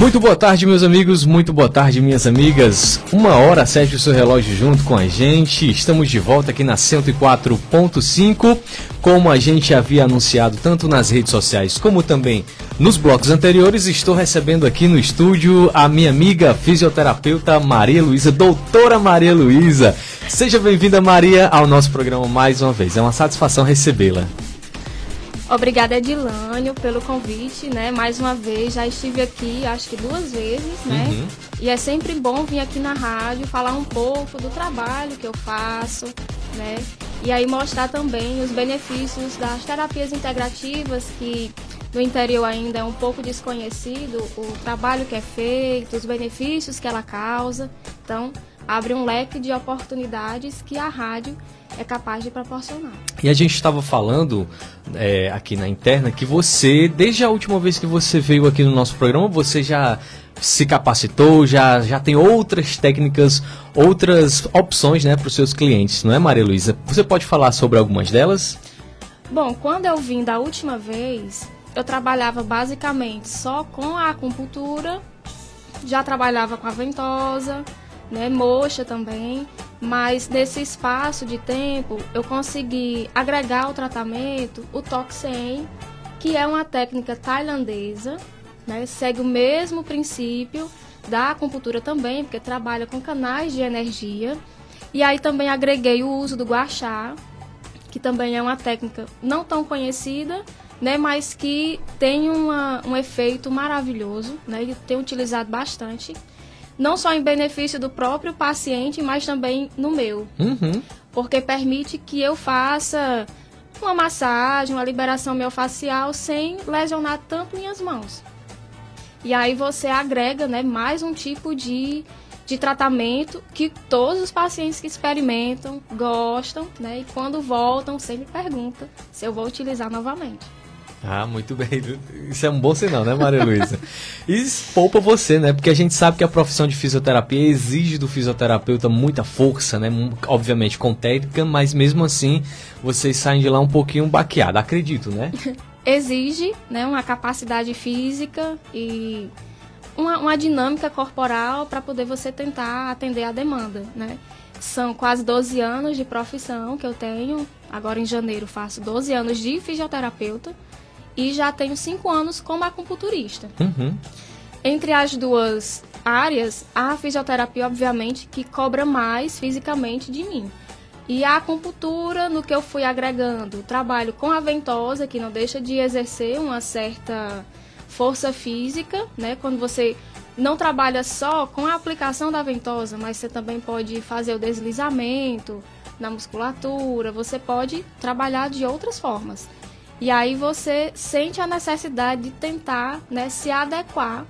Muito boa tarde, meus amigos. Muito boa tarde, minhas amigas. Uma hora, sete o seu relógio junto com a gente. Estamos de volta aqui na 104.5. Como a gente havia anunciado tanto nas redes sociais como também nos blocos anteriores, estou recebendo aqui no estúdio a minha amiga fisioterapeuta Maria Luísa, doutora Maria Luísa. Seja bem-vinda, Maria, ao nosso programa mais uma vez. É uma satisfação recebê-la. Obrigada, Edilânio, pelo convite, né? Mais uma vez, já estive aqui, acho que duas vezes, né? Uhum. E é sempre bom vir aqui na rádio falar um pouco do trabalho que eu faço, né? E aí mostrar também os benefícios das terapias integrativas que no interior ainda é um pouco desconhecido o trabalho que é feito, os benefícios que ela causa. Então, abre um leque de oportunidades que a rádio é capaz de proporcionar. E a gente estava falando é, aqui na interna que você, desde a última vez que você veio aqui no nosso programa, você já se capacitou, já, já tem outras técnicas, outras opções né, para os seus clientes, não é, Maria Luísa? Você pode falar sobre algumas delas? Bom, quando eu vim da última vez, eu trabalhava basicamente só com a acupuntura, já trabalhava com a ventosa, né, moxa também, mas nesse espaço de tempo eu consegui agregar ao tratamento o Toxen, que é uma técnica tailandesa, né, segue o mesmo princípio da acupuntura também, porque trabalha com canais de energia. E aí também agreguei o uso do guachá, que também é uma técnica não tão conhecida, né, mas que tem uma, um efeito maravilhoso, né, e tem utilizado bastante não só em benefício do próprio paciente, mas também no meu. Uhum. Porque permite que eu faça uma massagem, uma liberação miofascial sem lesionar tanto minhas mãos. E aí você agrega né, mais um tipo de, de tratamento que todos os pacientes que experimentam gostam, né? E quando voltam sempre perguntam se eu vou utilizar novamente. Ah, muito bem. Isso é um bom sinal, né, Maria Luísa? Isso poupa você, né? Porque a gente sabe que a profissão de fisioterapia exige do fisioterapeuta muita força, né? Obviamente com técnica, mas mesmo assim vocês saem de lá um pouquinho baqueado, acredito, né? exige né, uma capacidade física e uma, uma dinâmica corporal para poder você tentar atender a demanda, né? São quase 12 anos de profissão que eu tenho. Agora em janeiro faço 12 anos de fisioterapeuta e já tenho cinco anos como acupunturista. Uhum. Entre as duas áreas, a fisioterapia, obviamente, que cobra mais fisicamente de mim. E a acupuntura, no que eu fui agregando, trabalho com a ventosa, que não deixa de exercer uma certa força física, né? Quando você não trabalha só com a aplicação da ventosa, mas você também pode fazer o deslizamento na musculatura, você pode trabalhar de outras formas. E aí você sente a necessidade de tentar né, se adequar,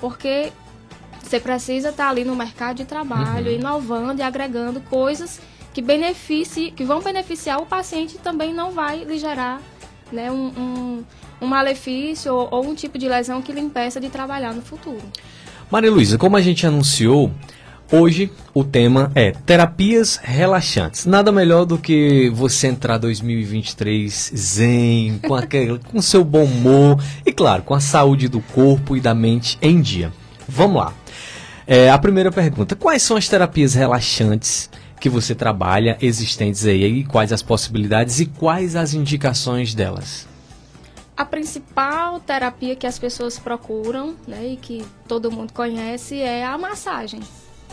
porque você precisa estar ali no mercado de trabalho, uhum. inovando e agregando coisas que beneficie, que vão beneficiar o paciente e também não vai lhe gerar né, um, um, um malefício ou, ou um tipo de lesão que lhe impeça de trabalhar no futuro. Maria Luísa, como a gente anunciou, Hoje o tema é terapias relaxantes. Nada melhor do que você entrar 2023 zen, com, aquele, com seu bom humor e, claro, com a saúde do corpo e da mente em dia. Vamos lá. É, a primeira pergunta: quais são as terapias relaxantes que você trabalha existentes aí? E quais as possibilidades e quais as indicações delas? A principal terapia que as pessoas procuram, né, e que todo mundo conhece, é a massagem.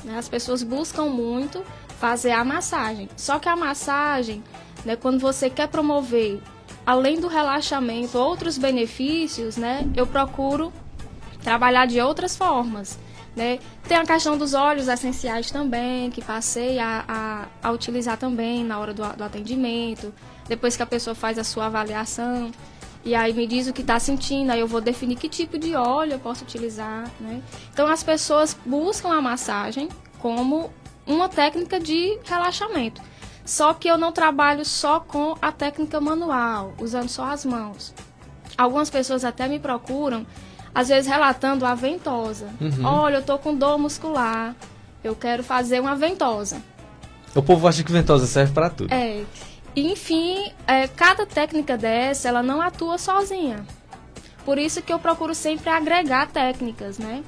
Né? As pessoas buscam muito fazer a massagem. Só que a massagem, né, quando você quer promover, além do relaxamento, outros benefícios, né, eu procuro trabalhar de outras formas. Né? Tem a questão dos óleos essenciais também, que passei a, a, a utilizar também na hora do, do atendimento, depois que a pessoa faz a sua avaliação. E aí me diz o que está sentindo, aí eu vou definir que tipo de óleo eu posso utilizar, né? Então as pessoas buscam a massagem como uma técnica de relaxamento. Só que eu não trabalho só com a técnica manual, usando só as mãos. Algumas pessoas até me procuram, às vezes relatando a ventosa. Uhum. Olha, eu tô com dor muscular, eu quero fazer uma ventosa. O povo acha que ventosa serve para tudo. É. Enfim, é, cada técnica dessa, ela não atua sozinha. Por isso que eu procuro sempre agregar técnicas, né?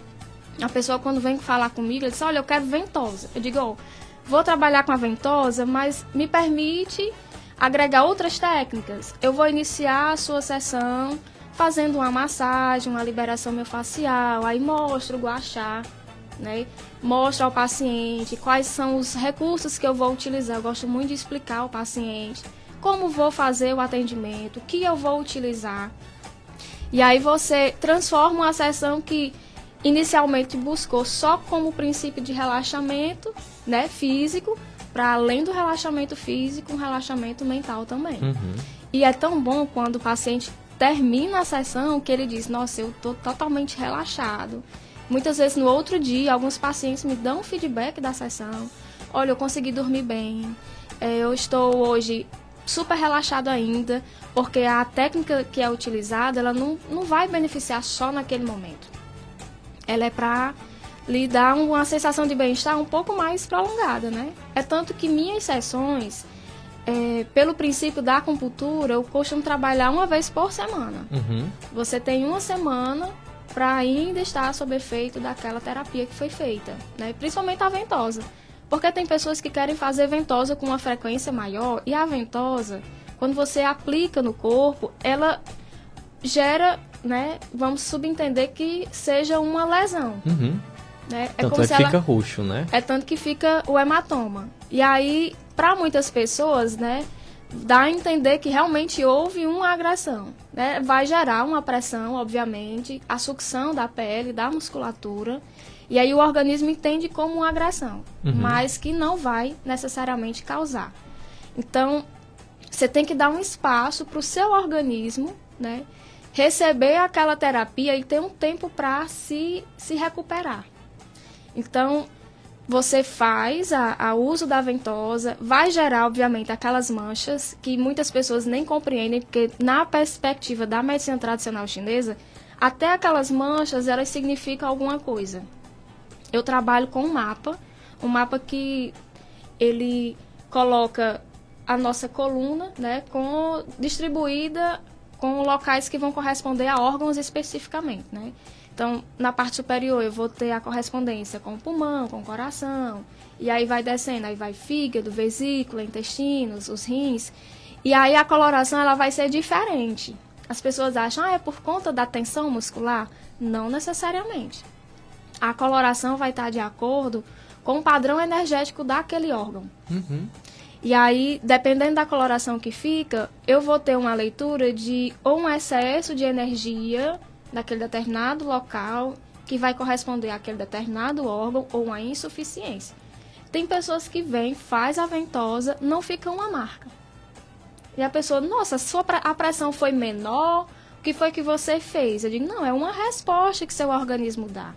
A pessoa quando vem falar comigo, ela diz, olha, eu quero ventosa. Eu digo, oh, vou trabalhar com a ventosa, mas me permite agregar outras técnicas. Eu vou iniciar a sua sessão fazendo uma massagem, uma liberação miofascial, aí mostro o guachá, né? Mostro ao paciente quais são os recursos que eu vou utilizar. Eu gosto muito de explicar ao paciente como vou fazer o atendimento, o que eu vou utilizar. E aí você transforma uma sessão que inicialmente buscou só como princípio de relaxamento, né, físico, para além do relaxamento físico, um relaxamento mental também. Uhum. E é tão bom quando o paciente termina a sessão que ele diz: Nossa, eu estou totalmente relaxado. Muitas vezes no outro dia, alguns pacientes me dão feedback da sessão. Olha, eu consegui dormir bem. É, eu estou hoje super relaxado ainda, porque a técnica que é utilizada, ela não, não vai beneficiar só naquele momento. Ela é para lhe dar uma sensação de bem-estar um pouco mais prolongada, né? É tanto que minhas sessões, é, pelo princípio da acupuntura, eu costumo trabalhar uma vez por semana. Uhum. Você tem uma semana para ainda estar sob efeito daquela terapia que foi feita, né? Principalmente a ventosa. Porque tem pessoas que querem fazer ventosa com uma frequência maior e a ventosa, quando você aplica no corpo, ela gera, né, vamos subentender que seja uma lesão. Uhum. Né? É tanto é fica ela... roxo, né? É tanto que fica o hematoma. E aí, para muitas pessoas, né, dá a entender que realmente houve uma agressão. Né? Vai gerar uma pressão, obviamente, a sucção da pele, da musculatura. E aí o organismo entende como uma agressão, uhum. mas que não vai necessariamente causar. Então, você tem que dar um espaço para o seu organismo, né? Receber aquela terapia e ter um tempo para se, se recuperar. Então, você faz a, uso da ventosa, vai gerar, obviamente, aquelas manchas que muitas pessoas nem compreendem, porque na perspectiva da medicina tradicional chinesa, até aquelas manchas, elas significam alguma coisa. Eu trabalho com um mapa, um mapa que ele coloca a nossa coluna, né, com distribuída com locais que vão corresponder a órgãos especificamente, né? Então, na parte superior eu vou ter a correspondência com o pulmão, com o coração, e aí vai descendo, aí vai fígado, vesícula, intestinos, os rins. E aí a coloração ela vai ser diferente. As pessoas acham, ah, é por conta da tensão muscular? Não necessariamente. A coloração vai estar de acordo com o padrão energético daquele órgão. Uhum. E aí, dependendo da coloração que fica, eu vou ter uma leitura de ou um excesso de energia daquele determinado local que vai corresponder àquele determinado órgão ou uma insuficiência. Tem pessoas que vêm, faz a ventosa, não fica uma marca. E a pessoa, nossa, sua a pressão foi menor, o que foi que você fez? Eu digo, não, é uma resposta que seu organismo dá.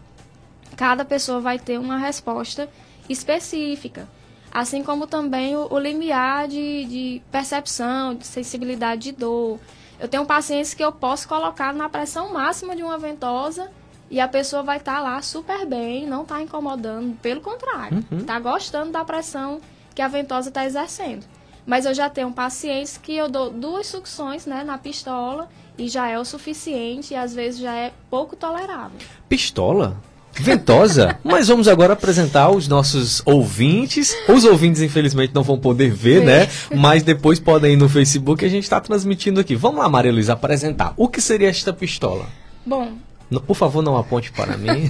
Cada pessoa vai ter uma resposta específica. Assim como também o, o limiar de, de percepção, de sensibilidade de dor. Eu tenho pacientes que eu posso colocar na pressão máxima de uma ventosa e a pessoa vai estar tá lá super bem, não está incomodando, pelo contrário, está uhum. gostando da pressão que a ventosa está exercendo. Mas eu já tenho pacientes que eu dou duas sucções né, na pistola e já é o suficiente e às vezes já é pouco tolerável. Pistola? Ventosa. Mas vamos agora apresentar aos nossos ouvintes. Os ouvintes, infelizmente, não vão poder ver, né? Mas depois podem ir no Facebook a gente está transmitindo aqui. Vamos lá, Maria Luiza, apresentar. O que seria esta pistola? Bom. Por favor, não aponte para mim.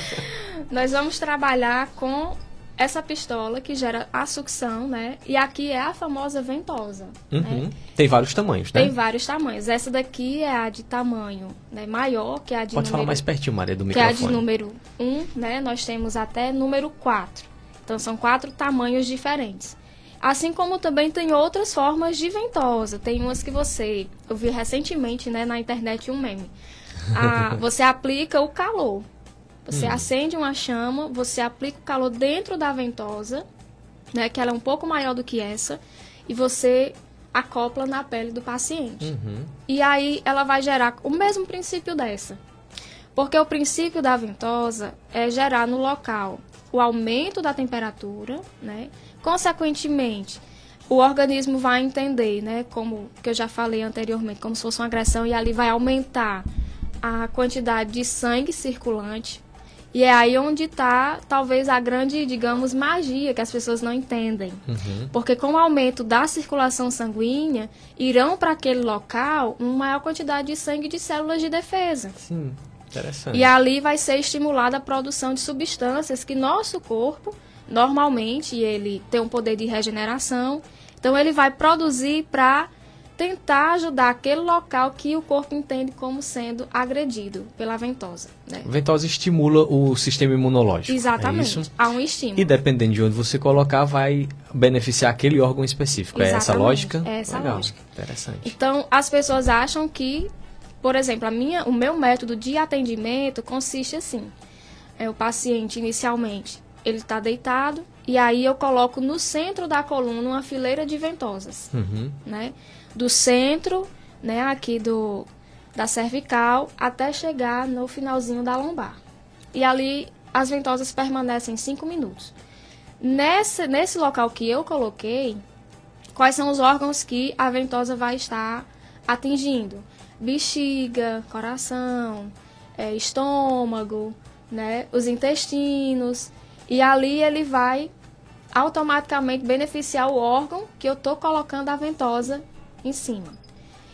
Nós vamos trabalhar com essa pistola que gera a sucção, né? E aqui é a famosa ventosa. Uhum. Né? Tem vários tamanhos, né? Tem vários tamanhos. Essa daqui é a de tamanho né, maior, que é a de Pode número, falar mais pertinho, Maria, do microfone. Que é a de número 1, né? Nós temos até número 4. Então, são quatro tamanhos diferentes. Assim como também tem outras formas de ventosa. Tem umas que você... Eu vi recentemente né, na internet um meme. A, você aplica o calor. Você hum. acende uma chama, você aplica o calor dentro da ventosa, né, que ela é um pouco maior do que essa, e você acopla na pele do paciente. Uhum. E aí ela vai gerar o mesmo princípio dessa. Porque o princípio da ventosa é gerar no local o aumento da temperatura, né? Consequentemente, o organismo vai entender, né, como que eu já falei anteriormente, como se fosse uma agressão e ali vai aumentar a quantidade de sangue circulante. E é aí onde está, talvez, a grande, digamos, magia que as pessoas não entendem. Uhum. Porque com o aumento da circulação sanguínea, irão para aquele local uma maior quantidade de sangue de células de defesa. Sim, interessante. E ali vai ser estimulada a produção de substâncias que nosso corpo, normalmente, ele tem um poder de regeneração, então ele vai produzir para tentar ajudar aquele local que o corpo entende como sendo agredido pela ventosa. Né? Ventosa estimula o sistema imunológico. É Exatamente. É Há um estímulo. E dependendo de onde você colocar, vai beneficiar aquele órgão específico. Exatamente. É essa lógica? É essa Legal. lógica. Interessante. Então, as pessoas acham que, por exemplo, a minha, o meu método de atendimento consiste assim. É o paciente inicialmente, ele está deitado e aí eu coloco no centro da coluna uma fileira de ventosas, uhum. né? Do centro, né, aqui do da cervical até chegar no finalzinho da lombar. E ali as ventosas permanecem 5 minutos. Nesse, nesse local que eu coloquei, quais são os órgãos que a ventosa vai estar atingindo? Bexiga, coração, é, estômago, né, os intestinos. E ali ele vai automaticamente beneficiar o órgão que eu estou colocando a ventosa em cima.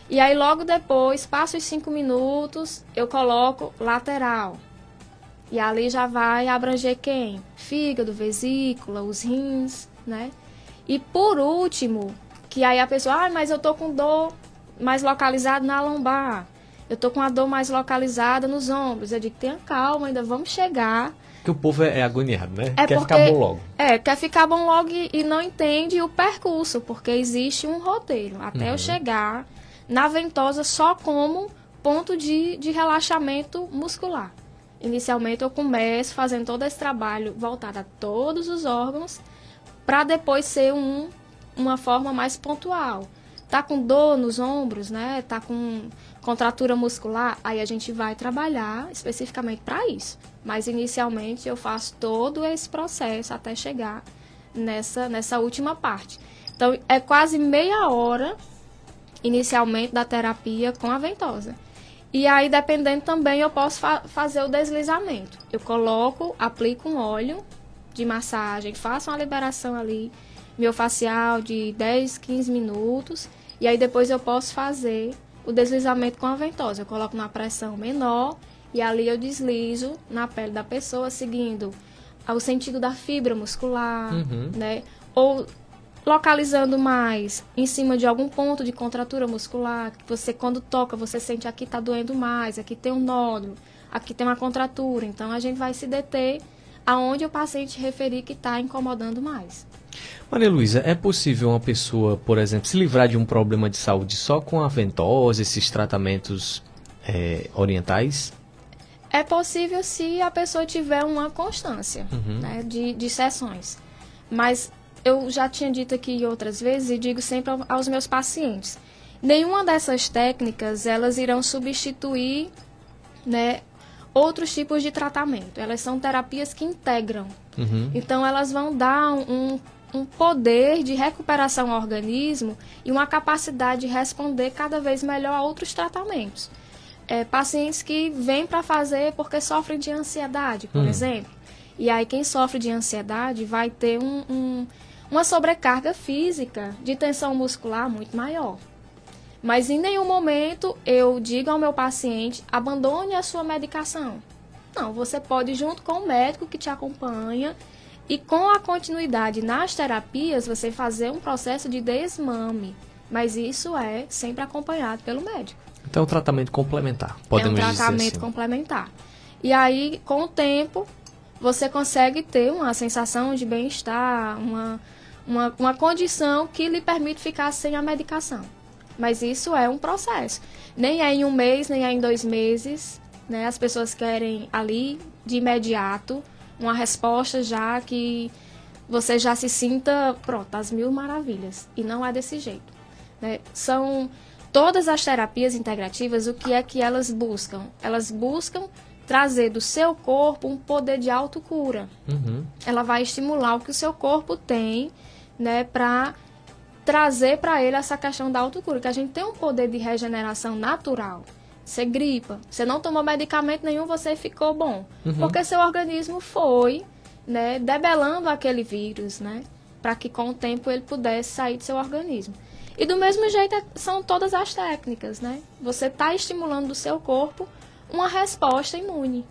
E aí logo depois, passo os 5 minutos, eu coloco lateral. E ali já vai abranger quem? Fígado, vesícula, os rins, né? E por último, que aí a pessoa, ah, mas eu tô com dor mais localizada na lombar. Eu tô com a dor mais localizada nos ombros. Eu digo, tenha calma, ainda vamos chegar que o povo é, é agoniado, né? É quer porque, ficar bom logo. É, quer ficar bom logo e, e não entende o percurso, porque existe um roteiro até uhum. eu chegar na ventosa só como ponto de, de relaxamento muscular. Inicialmente eu começo fazendo todo esse trabalho voltado a todos os órgãos, para depois ser um, uma forma mais pontual. Tá com dor nos ombros, né? Tá com contratura muscular, aí a gente vai trabalhar especificamente para isso. Mas inicialmente eu faço todo esse processo até chegar nessa, nessa última parte. Então é quase meia hora inicialmente da terapia com a ventosa. E aí, dependendo também, eu posso fa fazer o deslizamento. Eu coloco, aplico um óleo de massagem, faço uma liberação ali miofacial de 10, 15 minutos. E aí depois eu posso fazer o deslizamento com a ventosa. Eu coloco na pressão menor e ali eu deslizo na pele da pessoa, seguindo o sentido da fibra muscular, uhum. né? Ou localizando mais em cima de algum ponto de contratura muscular, que você quando toca, você sente aqui está doendo mais, aqui tem um nódulo, aqui tem uma contratura. Então a gente vai se deter aonde o paciente referir que está incomodando mais. Maria Luísa, é possível uma pessoa, por exemplo, se livrar de um problema de saúde só com a ventosa, esses tratamentos é, orientais? É possível se a pessoa tiver uma constância uhum. né, de, de sessões. Mas eu já tinha dito aqui outras vezes e digo sempre aos meus pacientes, nenhuma dessas técnicas elas irão substituir né, outros tipos de tratamento. Elas são terapias que integram. Uhum. Então elas vão dar um um poder de recuperação ao organismo e uma capacidade de responder cada vez melhor a outros tratamentos. É, pacientes que vêm para fazer porque sofrem de ansiedade, por hum. exemplo. E aí quem sofre de ansiedade vai ter um, um, uma sobrecarga física de tensão muscular muito maior. Mas em nenhum momento eu digo ao meu paciente abandone a sua medicação. Não, você pode junto com o médico que te acompanha e com a continuidade nas terapias, você fazer um processo de desmame. Mas isso é sempre acompanhado pelo médico. Então, é um tratamento complementar, podemos dizer É um tratamento assim. complementar. E aí, com o tempo, você consegue ter uma sensação de bem-estar, uma, uma, uma condição que lhe permite ficar sem a medicação. Mas isso é um processo. Nem é em um mês, nem é em dois meses. Né? As pessoas querem ali, de imediato, uma resposta já que você já se sinta, pronto, as mil maravilhas. E não é desse jeito. Né? São todas as terapias integrativas, o que é que elas buscam? Elas buscam trazer do seu corpo um poder de autocura. Uhum. Ela vai estimular o que o seu corpo tem, né, para trazer para ele essa questão da autocura, que a gente tem um poder de regeneração natural. Você gripa. Você não tomou medicamento nenhum, você ficou bom. Uhum. Porque seu organismo foi, né, debelando aquele vírus, né? Para que com o tempo ele pudesse sair do seu organismo. E do mesmo jeito é, são todas as técnicas, né? Você está estimulando do seu corpo uma resposta imune,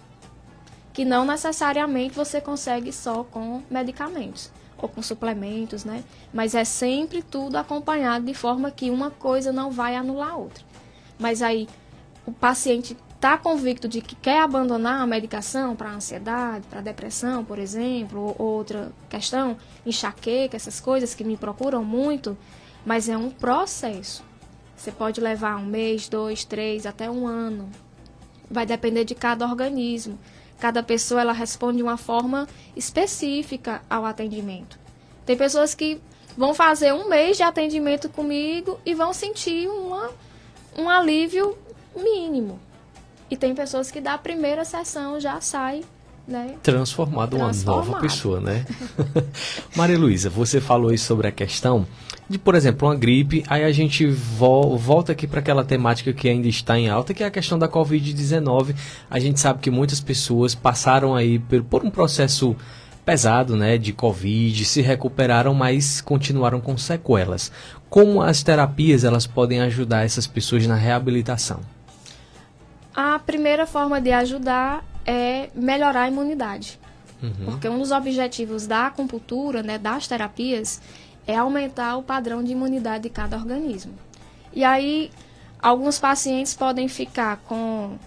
que não necessariamente você consegue só com medicamentos ou com suplementos, né? Mas é sempre tudo acompanhado de forma que uma coisa não vai anular a outra. Mas aí o paciente está convicto de que quer abandonar a medicação para ansiedade, para depressão, por exemplo, ou outra questão, enxaqueca, essas coisas que me procuram muito, mas é um processo. Você pode levar um mês, dois, três, até um ano. Vai depender de cada organismo. Cada pessoa ela responde de uma forma específica ao atendimento. Tem pessoas que vão fazer um mês de atendimento comigo e vão sentir uma, um alívio mínimo. E tem pessoas que da primeira sessão já sai né? Transformado, uma nova pessoa, né? Maria Luísa, você falou aí sobre a questão de, por exemplo, uma gripe, aí a gente vo volta aqui para aquela temática que ainda está em alta, que é a questão da Covid-19. A gente sabe que muitas pessoas passaram aí por, por um processo pesado, né, de Covid, se recuperaram, mas continuaram com sequelas. Como as terapias elas podem ajudar essas pessoas na reabilitação? A primeira forma de ajudar é melhorar a imunidade. Uhum. Porque um dos objetivos da acupuntura, né, das terapias, é aumentar o padrão de imunidade de cada organismo. E aí, alguns pacientes podem ficar com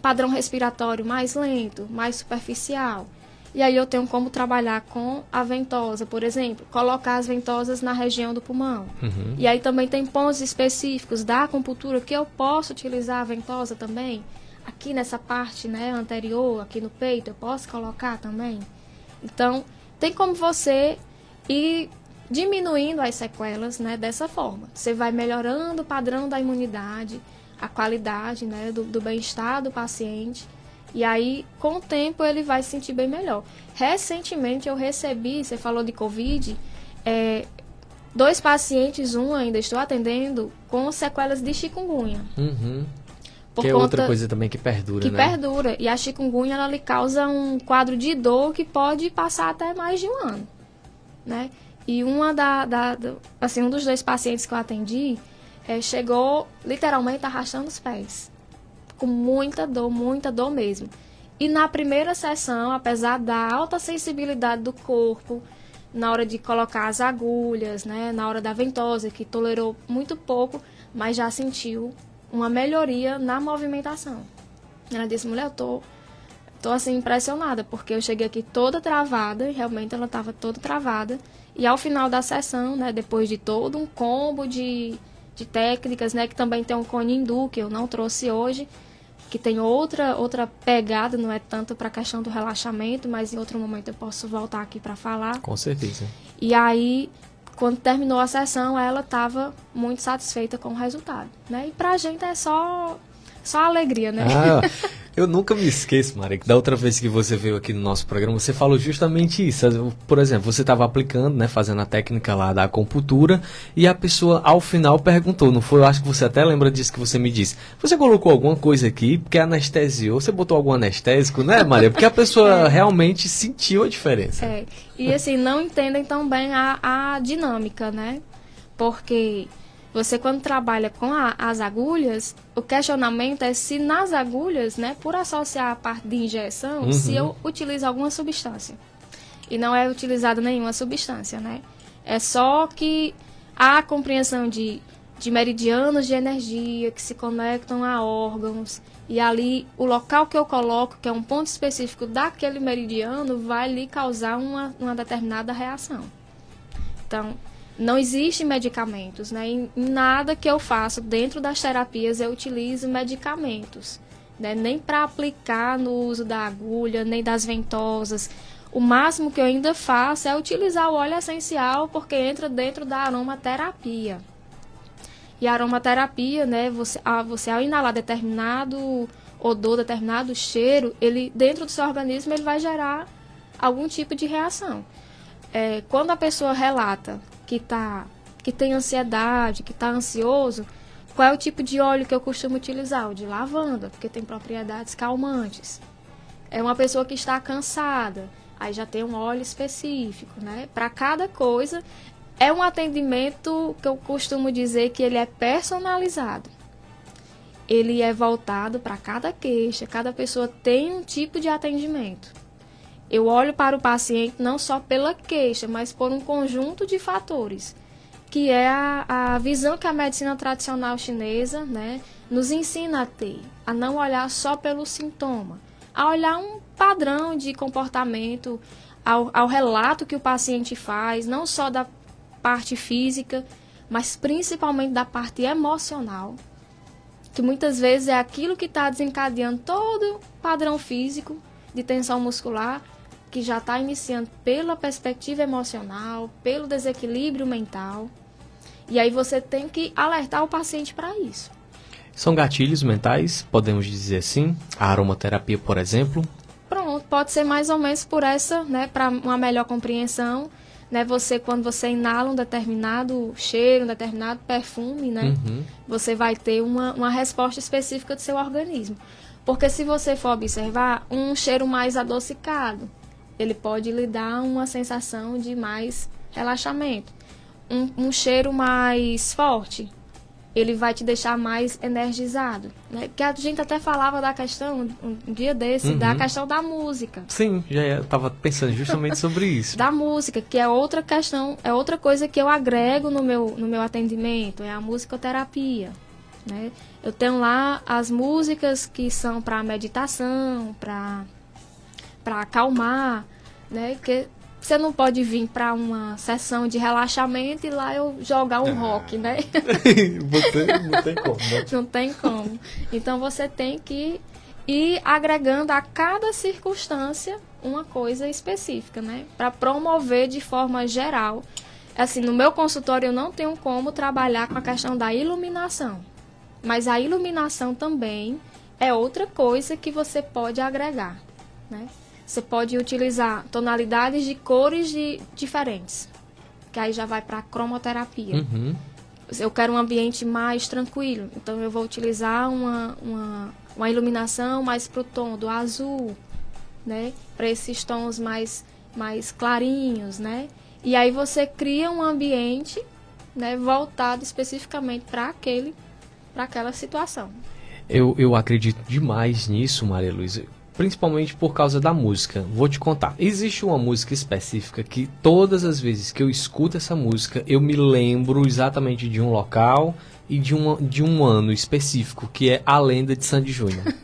padrão respiratório mais lento, mais superficial. E aí eu tenho como trabalhar com a ventosa, por exemplo, colocar as ventosas na região do pulmão. Uhum. E aí também tem pontos específicos da acupuntura que eu posso utilizar a ventosa também. Aqui nessa parte né, anterior, aqui no peito, eu posso colocar também. Então, tem como você ir diminuindo as sequelas né, dessa forma. Você vai melhorando o padrão da imunidade, a qualidade né, do, do bem-estar do paciente e aí, com o tempo, ele vai se sentir bem melhor. Recentemente, eu recebi, você falou de Covid, é, dois pacientes, um ainda estou atendendo, com sequelas de chikungunya. Uhum. que é outra coisa também que perdura, que né? perdura. E a chikungunya, ela lhe causa um quadro de dor que pode passar até mais de um ano, né? E uma da, da, da assim, um dos dois pacientes que eu atendi é, chegou literalmente arrastando os pés com muita dor, muita dor mesmo. E na primeira sessão, apesar da alta sensibilidade do corpo, na hora de colocar as agulhas, né, na hora da ventosa, que tolerou muito pouco, mas já sentiu uma melhoria na movimentação. Ela disse, mulher, eu tô, tô assim impressionada, porque eu cheguei aqui toda travada, realmente ela estava toda travada. E ao final da sessão, né, depois de todo um combo de, de técnicas, né, que também tem um cone hindu, que eu não trouxe hoje, que tem outra outra pegada, não é tanto para a questão do relaxamento, mas em outro momento eu posso voltar aqui para falar. Com certeza. E aí, quando terminou a sessão, ela estava muito satisfeita com o resultado, né? E para a gente é só só alegria, né? Ah, eu nunca me esqueço, Maria, que da outra vez que você veio aqui no nosso programa, você falou justamente isso. Por exemplo, você estava aplicando, né, fazendo a técnica lá da acupuntura, e a pessoa ao final perguntou, não foi? Eu acho que você até lembra disso que você me disse. Você colocou alguma coisa aqui, porque anestesiou, você botou algum anestésico, né, Maria? Porque a pessoa é. realmente sentiu a diferença. É. E assim, não entendem tão bem a, a dinâmica, né? Porque você, quando trabalha com a, as agulhas, o questionamento é se nas agulhas, né, por associar a parte de injeção, uhum. se eu utilizo alguma substância. E não é utilizada nenhuma substância, né? É só que há a compreensão de, de meridianos de energia que se conectam a órgãos. E ali, o local que eu coloco, que é um ponto específico daquele meridiano, vai lhe causar uma, uma determinada reação. Então, não existem medicamentos, né? Em nada que eu faço dentro das terapias eu utilizo medicamentos, né? Nem para aplicar no uso da agulha, nem das ventosas. O máximo que eu ainda faço é utilizar o óleo essencial porque entra dentro da aromaterapia. E a aromaterapia, né, você, você ao inalar determinado odor, determinado cheiro, ele dentro do seu organismo ele vai gerar algum tipo de reação. É, quando a pessoa relata que tá que tem ansiedade, que está ansioso, Qual é o tipo de óleo que eu costumo utilizar? O de lavanda, porque tem propriedades calmantes. É uma pessoa que está cansada, aí já tem um óleo específico, né? Para cada coisa, é um atendimento que eu costumo dizer que ele é personalizado. Ele é voltado para cada queixa, cada pessoa tem um tipo de atendimento. Eu olho para o paciente não só pela queixa, mas por um conjunto de fatores, que é a, a visão que a medicina tradicional chinesa né, nos ensina a ter, a não olhar só pelo sintoma, a olhar um padrão de comportamento, ao, ao relato que o paciente faz, não só da parte física, mas principalmente da parte emocional, que muitas vezes é aquilo que está desencadeando todo o padrão físico de tensão muscular, que já está iniciando pela perspectiva emocional, pelo desequilíbrio mental. E aí você tem que alertar o paciente para isso. São gatilhos mentais, podemos dizer assim? A aromaterapia, por exemplo? Pronto, pode ser mais ou menos por essa, né, para uma melhor compreensão né? Você quando você inala um determinado cheiro, um determinado perfume, né? Uhum. Você vai ter uma, uma resposta específica do seu organismo. Porque se você for observar um cheiro mais adocicado, ele pode lhe dar uma sensação de mais relaxamento. Um, um cheiro mais forte, ele vai te deixar mais energizado. Né? Porque a gente até falava da questão, um dia desse, uhum. da questão da música. Sim, já estava pensando justamente sobre isso. da música, que é outra questão, é outra coisa que eu agrego no meu, no meu atendimento, é a musicoterapia. Né? Eu tenho lá as músicas que são para meditação, para acalmar, né? Que você não pode vir para uma sessão de relaxamento e lá eu jogar um ah. rock, né? não tem como, né? Não tem como. Então você tem que ir agregando a cada circunstância uma coisa específica, né? Para promover de forma geral. Assim, no meu consultório eu não tenho como trabalhar com a questão da iluminação. Mas a iluminação também é outra coisa que você pode agregar, né? Você pode utilizar tonalidades de cores de, diferentes, que aí já vai para a cromoterapia. Uhum. Eu quero um ambiente mais tranquilo, então eu vou utilizar uma, uma, uma iluminação mais para o tom do azul, né? Para esses tons mais, mais clarinhos, né? E aí você cria um ambiente né, voltado especificamente para aquele para aquela situação. Eu, eu acredito demais nisso, Maria Luísa principalmente por causa da música. Vou te contar. Existe uma música específica que todas as vezes que eu escuto essa música, eu me lembro exatamente de um local e de, uma, de um ano específico, que é A Lenda de Sandy Júnior.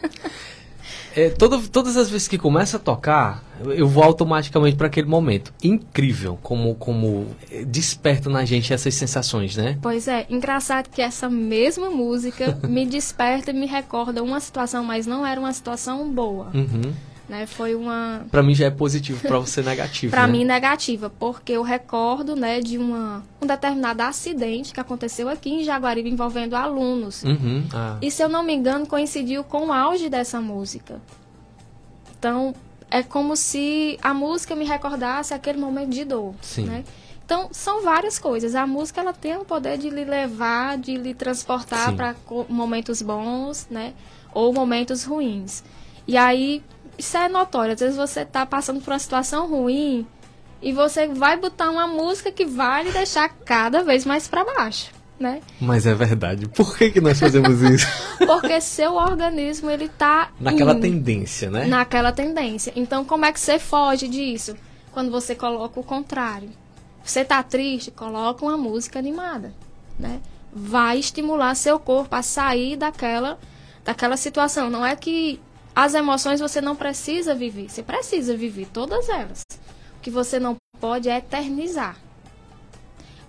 É, toda, todas as vezes que começa a tocar, eu vou automaticamente para aquele momento. Incrível como, como desperta na gente essas sensações, né? Pois é, engraçado que essa mesma música me desperta e me recorda uma situação, mas não era uma situação boa. Uhum. Né? Foi uma. Para mim já é positivo, para você negativo. para né? mim negativa, porque eu recordo, né, de uma um determinado acidente que aconteceu aqui em Jaguaribe envolvendo alunos. Uhum. Ah. E se eu não me engano coincidiu com o auge dessa música. Então é como se a música me recordasse aquele momento de dor, Sim. né? Então, são várias coisas. A música ela tem o poder de lhe levar, de lhe transportar para momentos bons, né? Ou momentos ruins. E aí, isso é notório. Às vezes você está passando por uma situação ruim e você vai botar uma música que vai lhe deixar cada vez mais para baixo. Né? Mas é verdade. Por que, que nós fazemos isso? Porque seu organismo ele tá naquela tendência, né? Naquela tendência. Então como é que você foge disso? Quando você coloca o contrário. Você tá triste, coloca uma música animada, né? Vai estimular seu corpo a sair daquela daquela situação. Não é que as emoções você não precisa viver, você precisa viver todas elas. O que você não pode é eternizar.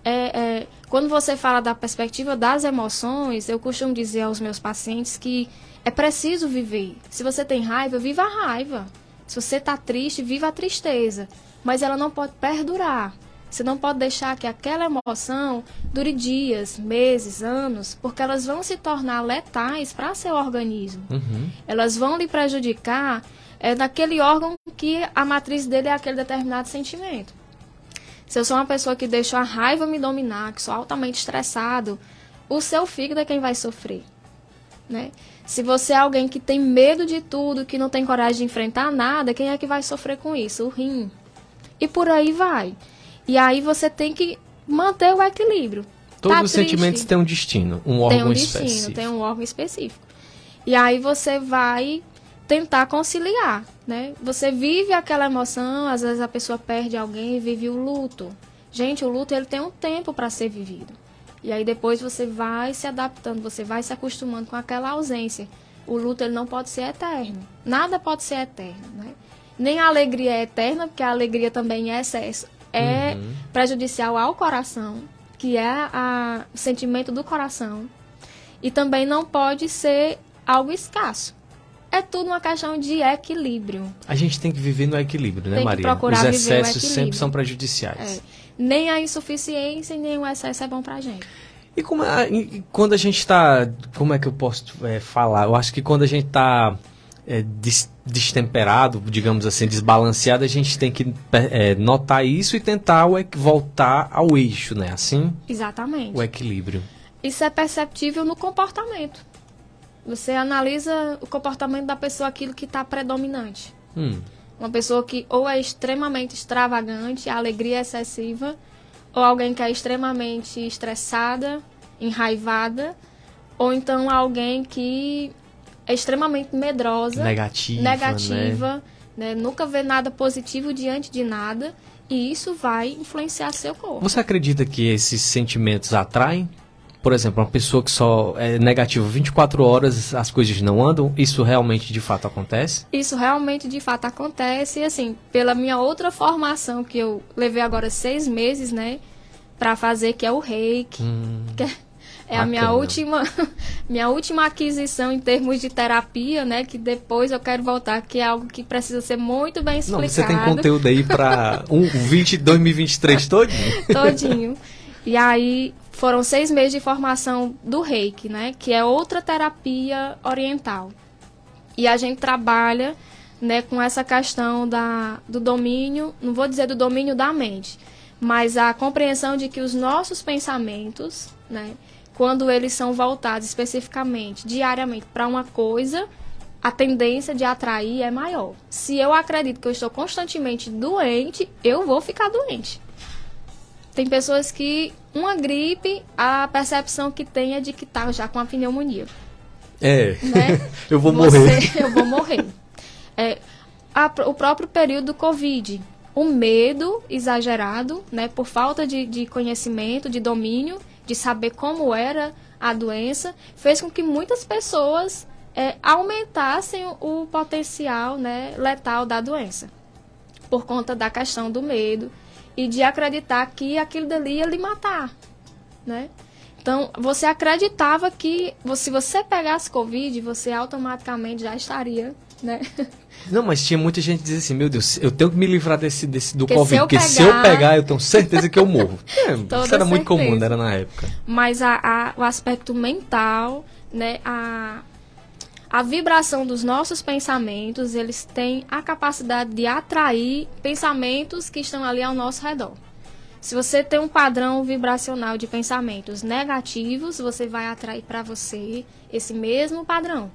É, é, quando você fala da perspectiva das emoções, eu costumo dizer aos meus pacientes que é preciso viver. Se você tem raiva, viva a raiva. Se você está triste, viva a tristeza. Mas ela não pode perdurar. Você não pode deixar que aquela emoção dure dias, meses, anos, porque elas vão se tornar letais para seu organismo. Uhum. Elas vão lhe prejudicar é, naquele órgão que a matriz dele é aquele determinado sentimento. Se eu sou uma pessoa que deixa a raiva me dominar, que sou altamente estressado, o seu fígado é quem vai sofrer, né? Se você é alguém que tem medo de tudo, que não tem coragem de enfrentar nada, quem é que vai sofrer com isso? O rim. E por aí vai. E aí você tem que manter o equilíbrio. Todos Tá os triste? sentimentos têm um destino, um órgão tem um destino, específico. tem um órgão específico. E aí você vai tentar conciliar, né? Você vive aquela emoção, às vezes a pessoa perde alguém, vive o luto. Gente, o luto ele tem um tempo para ser vivido. E aí depois você vai se adaptando, você vai se acostumando com aquela ausência. O luto ele não pode ser eterno. Nada pode ser eterno, né? Nem a alegria é eterna, porque a alegria também é excesso. É prejudicial ao coração, que é a, o sentimento do coração. E também não pode ser algo escasso. É tudo uma questão de equilíbrio. A gente tem que viver no equilíbrio, né, Tem que Maria? Os excessos sempre são prejudiciais. É. Nem a insuficiência e nem o excesso é bom pra gente. E como é- e quando a gente está. Como é que eu posso é, falar? Eu acho que quando a gente está destemperado, digamos assim, desbalanceado, a gente tem que é, notar isso e tentar voltar ao eixo, né? Assim, Exatamente. o equilíbrio. Isso é perceptível no comportamento. Você analisa o comportamento da pessoa, aquilo que está predominante. Hum. Uma pessoa que ou é extremamente extravagante, a alegria é excessiva, ou alguém que é extremamente estressada, enraivada, ou então alguém que é extremamente medrosa, Negativa. Né? negativa, né? nunca vê nada positivo diante de nada, e isso vai influenciar seu corpo. Você acredita que esses sentimentos atraem? Por exemplo, uma pessoa que só é negativa 24 horas, as coisas não andam? Isso realmente de fato acontece? Isso realmente de fato acontece, e assim, pela minha outra formação, que eu levei agora seis meses, né, pra fazer, que é o reiki, Hum, que é- é a minha Bacana. última, minha última aquisição em termos de terapia, né, que depois eu quero voltar, que é algo que precisa ser muito bem não, explicado. você tem conteúdo aí para um, 20, 2023 todo? todinho. E aí foram seis meses de formação do reiki, né? Que é outra terapia oriental. E a gente trabalha né, com essa questão da, do domínio, não vou dizer do domínio da mente, mas a compreensão de que os nossos pensamentos, né, quando eles são voltados especificamente, diariamente, para uma coisa, a tendência de atrair é maior. Se eu acredito que eu estou constantemente doente, eu vou ficar doente. Tem pessoas que uma gripe, a percepção que tem é de que tá já com a pneumonia, É. né? eu vou Você- morrer. eu vou morrer. É, a o próprio período do Covid, o medo exagerado, né, por falta de, de conhecimento, de domínio, de saber como era a doença, fez com que muitas pessoas é, aumentassem o, potencial né, letal da doença, por conta da questão do medo e de acreditar que aquilo dali ia lhe matar, né? Então, você acreditava que se você pegasse Covid, você automaticamente já estaria, né? Não, mas tinha muita gente que dizia assim, meu Deus, eu tenho que me livrar desse, desse do Porque Covid, se porque se eu pegar- pegar, eu tenho certeza que eu morro. É, isso era muito comum, certeza. né, era na época. Mas a, a- o aspecto mental, né? A, a vibração dos nossos pensamentos, eles têm a capacidade de atrair pensamentos que estão ali ao nosso redor. Se você tem um padrão vibracional de pensamentos negativos, você vai atrair para você esse mesmo padrão.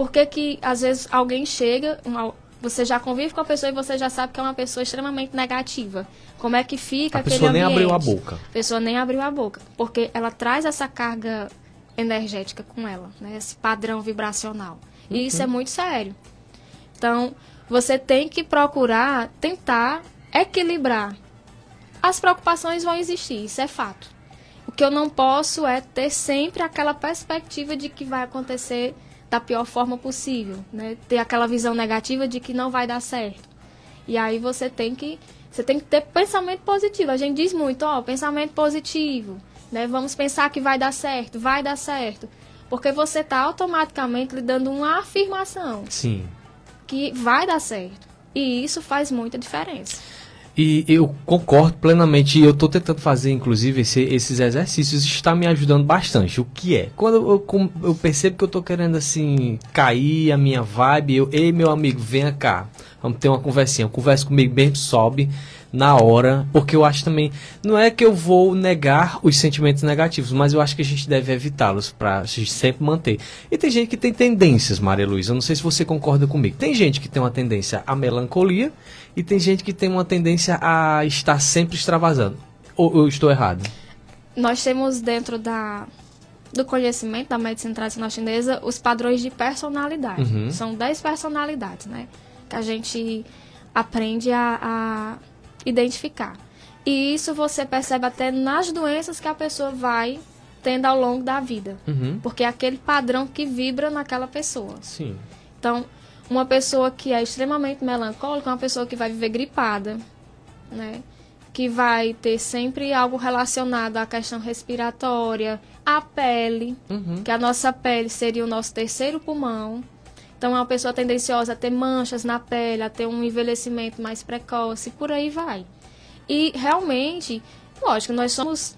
Por que que às vezes alguém chega, uma- você já convive com a pessoa e você já sabe que é uma pessoa extremamente negativa? Como é que fica A aquele pessoa nem abriu a boca. A pessoa nem abriu a boca, porque ela traz essa carga energética com ela, né? Esse padrão vibracional. E isso é muito sério. Então, você tem que procurar tentar equilibrar. As preocupações vão existir, isso é fato. O que eu não posso é ter sempre aquela perspectiva de que vai acontecer da pior forma possível, né? Ter aquela visão negativa de que não vai dar certo. E aí você tem que você tem que ter pensamento positivo. A gente diz muito, ó, pensamento positivo, né? Vamos pensar que vai dar certo, vai dar certo. Porque você está automaticamente lhe dando uma afirmação Sim. que vai dar certo. E isso faz muita diferença. E eu concordo plenamente. E eu estou tentando fazer, inclusive, esse- esses exercícios. Está me ajudando bastante. O que é? Quando eu, com- eu percebo que eu estou querendo, assim, cair a minha vibe, eu, ei, meu amigo, venha cá. vamos ter uma conversinha. Conversa comigo bem, sobe na hora, porque eu acho também, não é que eu vou negar os sentimentos negativos, mas eu acho que a gente deve evitá-los para sempre manter. E tem gente que tem tendências, Maria Luísa, eu não sei se você concorda comigo. Tem gente que tem uma tendência à melancolia e tem gente que tem uma tendência a estar sempre extravasando. Ou eu estou errado? Nós temos dentro da do conhecimento da medicina tradicional chinesa os padrões de personalidade. Uhum. São 10 personalidades, né? Que a gente aprende a, a identificar. E isso você percebe até nas doenças que a pessoa vai tendo ao longo da vida. Uhum. Porque é aquele padrão que vibra naquela pessoa. Sim. Então, uma pessoa que é extremamente melancólica é uma pessoa que vai viver gripada, né? Que vai ter sempre algo relacionado à questão respiratória, à pele, uhum. que a nossa pele seria o nosso terceiro pulmão. Então, é uma pessoa tendenciosa a ter manchas na pele, a ter um envelhecimento mais precoce, por aí vai. E realmente, lógico, nós somos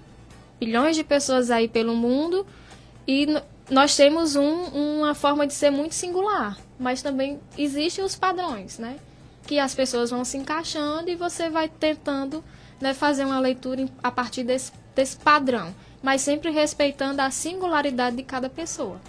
bilhões de pessoas aí pelo mundo e nós temos um, uma forma de ser muito singular, mas também existem os padrões, né? Que as pessoas vão se encaixando e você vai tentando né, fazer uma leitura a partir desse, desse padrão, mas sempre respeitando a singularidade de cada pessoa.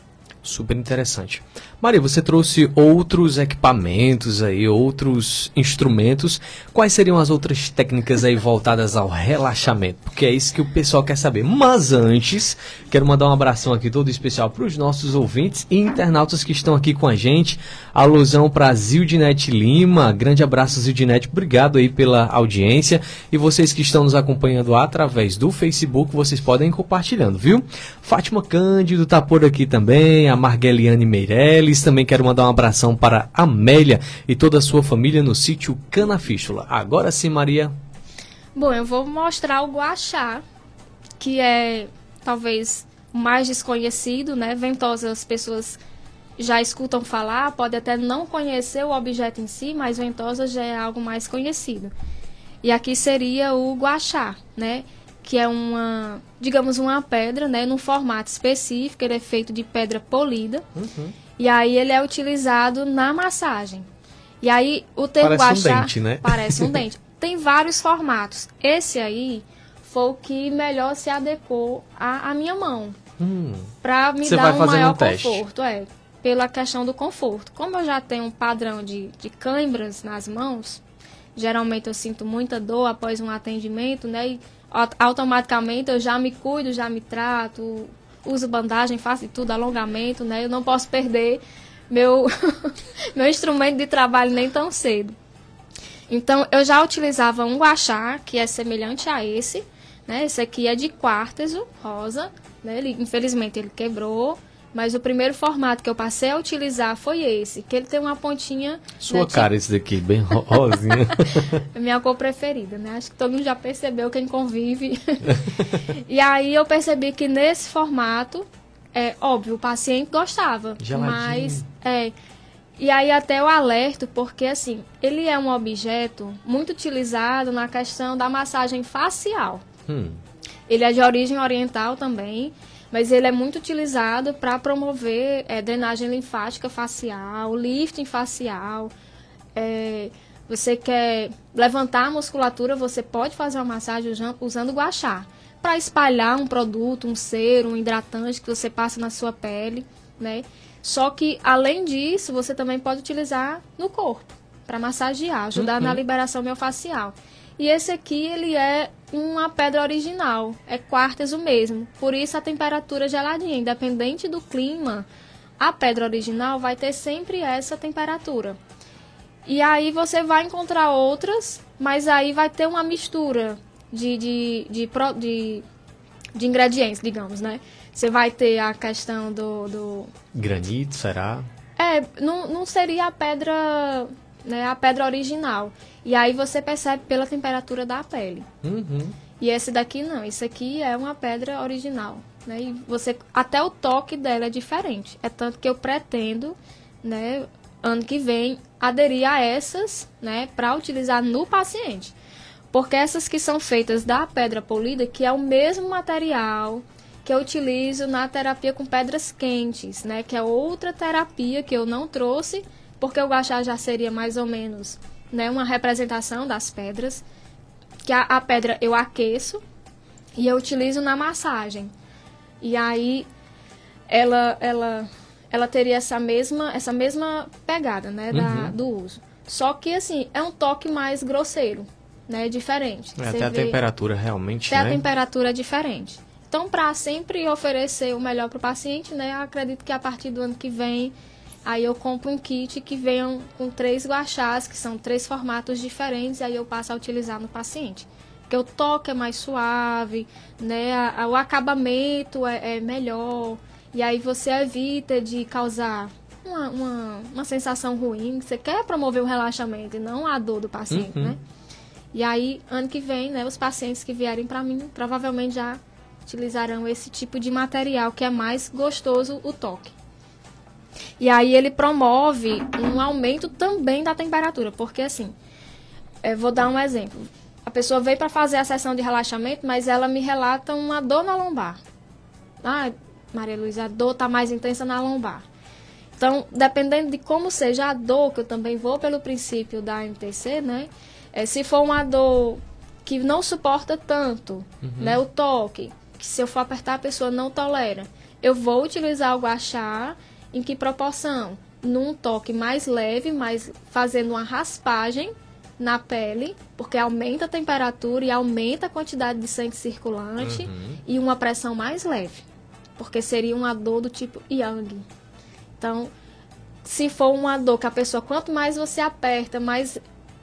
Super interessante. Maria, você trouxe outros equipamentos aí, outros instrumentos. Quais seriam as outras técnicas aí voltadas ao relaxamento? Porque é isso que o pessoal quer saber. Mas antes, quero mandar um abração aqui todo especial para os nossos ouvintes e internautas que estão aqui com a gente. Alusão para Zildinete Lima. Grande abraço, Zildinete. Obrigado aí pela audiência. E vocês que estão nos acompanhando através do Facebook, vocês podem ir compartilhando, viu? Fátima Cândido tá por aqui também. A Margeliane Meirelles. Também quero mandar um abração para Amélia e toda a sua família no sítio Canafístula. Agora sim, Maria. Bom, eu vou mostrar o guachá, que é talvez o mais desconhecido, né? Ventosa as pessoas já escutam falar, pode até não conhecer o objeto em si, mas ventosa já é algo mais conhecido. E aqui seria o guachá, né? Que é uma, digamos, uma pedra, né? Num formato específico, ele é feito de pedra polida. Uhum. E aí ele é utilizado na massagem. E aí o termo parece um dente, né? parece um dente. Tem vários formatos. Esse aí foi o que melhor se adequou à, à minha mão. Hum. Para me Você dar um maior um conforto, é. Pela questão do conforto. Como eu já tenho um padrão de, de câimbras nas mãos, geralmente eu sinto muita dor após um atendimento, né? E automaticamente eu já me cuido, já me trato, uso bandagem, faço tudo, alongamento, né? Eu não posso perder meu, meu instrumento de trabalho nem tão cedo. Então, eu já utilizava um guachá, que é semelhante a esse, né? Esse aqui é de quartzo, rosa, né? Ele, infelizmente, ele quebrou, mas o primeiro formato que eu passei a utilizar foi esse, que ele tem uma pontinha. Sua né, cara, esse daqui, bem rosinha. Minha cor preferida, né? Acho que todo mundo já percebeu quem convive. e aí eu percebi que nesse formato, é óbvio, o paciente gostava. Geladinho. Mas, é. E aí até eu alerto, porque assim, ele é um objeto muito utilizado na questão da massagem facial. Hum. Ele é de origem oriental também mas ele é muito utilizado para promover é, drenagem linfática facial, lifting facial. É, você quer levantar a musculatura, você pode fazer uma massagem usando o guachá. Para espalhar um produto, um cero, um hidratante que você passa na sua pele, né? Só que, além disso, você também pode utilizar no corpo, para massagear, ajudar uhum. na liberação miofascial. E esse aqui, ele é uma pedra original, é quartzo mesmo. Por isso a temperatura geladinha, independente do clima, a pedra original vai ter sempre essa temperatura. E aí você vai encontrar outras, mas aí vai ter uma mistura de, de, de, de, de ingredientes, digamos, né? Você vai ter a questão do, do... Granito, será? É, não, não seria a pedra né, a pedra original. E aí você percebe pela temperatura da pele. Uhum. E esse daqui não, esse aqui é uma pedra original. Né? E você, até o toque dela é diferente. É tanto que eu pretendo, né, ano que vem, aderir a essas, né, para utilizar no paciente. Porque essas que são feitas da pedra polida, que é o mesmo material que eu utilizo na terapia com pedras quentes, né, que é outra terapia que eu não trouxe porque o guachá já seria mais ou menos né, uma representação das pedras, que a, a pedra eu aqueço e eu utilizo na massagem. E aí ela ela ela teria essa mesma essa mesma pegada, né, da, uhum. do uso. Só que assim, é um toque mais grosseiro, né, diferente. É, até a temperatura realmente, até né? a temperatura é diferente. Então, para sempre oferecer o melhor para o paciente, né, acredito que a partir do ano que vem Aí eu compro um kit que venham com três guachás, que são três formatos diferentes, e aí eu passo a utilizar no paciente. Porque o toque é mais suave, né? o acabamento é, é melhor. E aí você evita de causar uma, uma, uma, sensação ruim. Você quer promover o relaxamento e não a dor do paciente, uhum. né? E aí, ano que vem, né, os pacientes que vierem para mim provavelmente já utilizarão esse tipo de material que é mais gostoso o toque. E aí ele promove um aumento também da temperatura, porque assim, eu vou dar um exemplo. A pessoa veio para fazer a sessão de relaxamento, mas ela me relata uma dor na lombar. Ah, Maria Luísa, a dor está mais intensa na lombar. Então, dependendo de como seja a dor, que eu também vou pelo princípio da MTC, né? É, se for uma dor que não suporta tanto, uhum. né, o toque, que se eu for apertar a pessoa não tolera, eu vou utilizar o guachá em que proporção? Num toque mais leve, mas fazendo uma raspagem na pele, porque aumenta a temperatura e aumenta a quantidade de sangue circulante uhum. e uma pressão mais leve, porque seria uma dor do tipo yang. Então, se for uma dor que a pessoa quanto mais você aperta, mais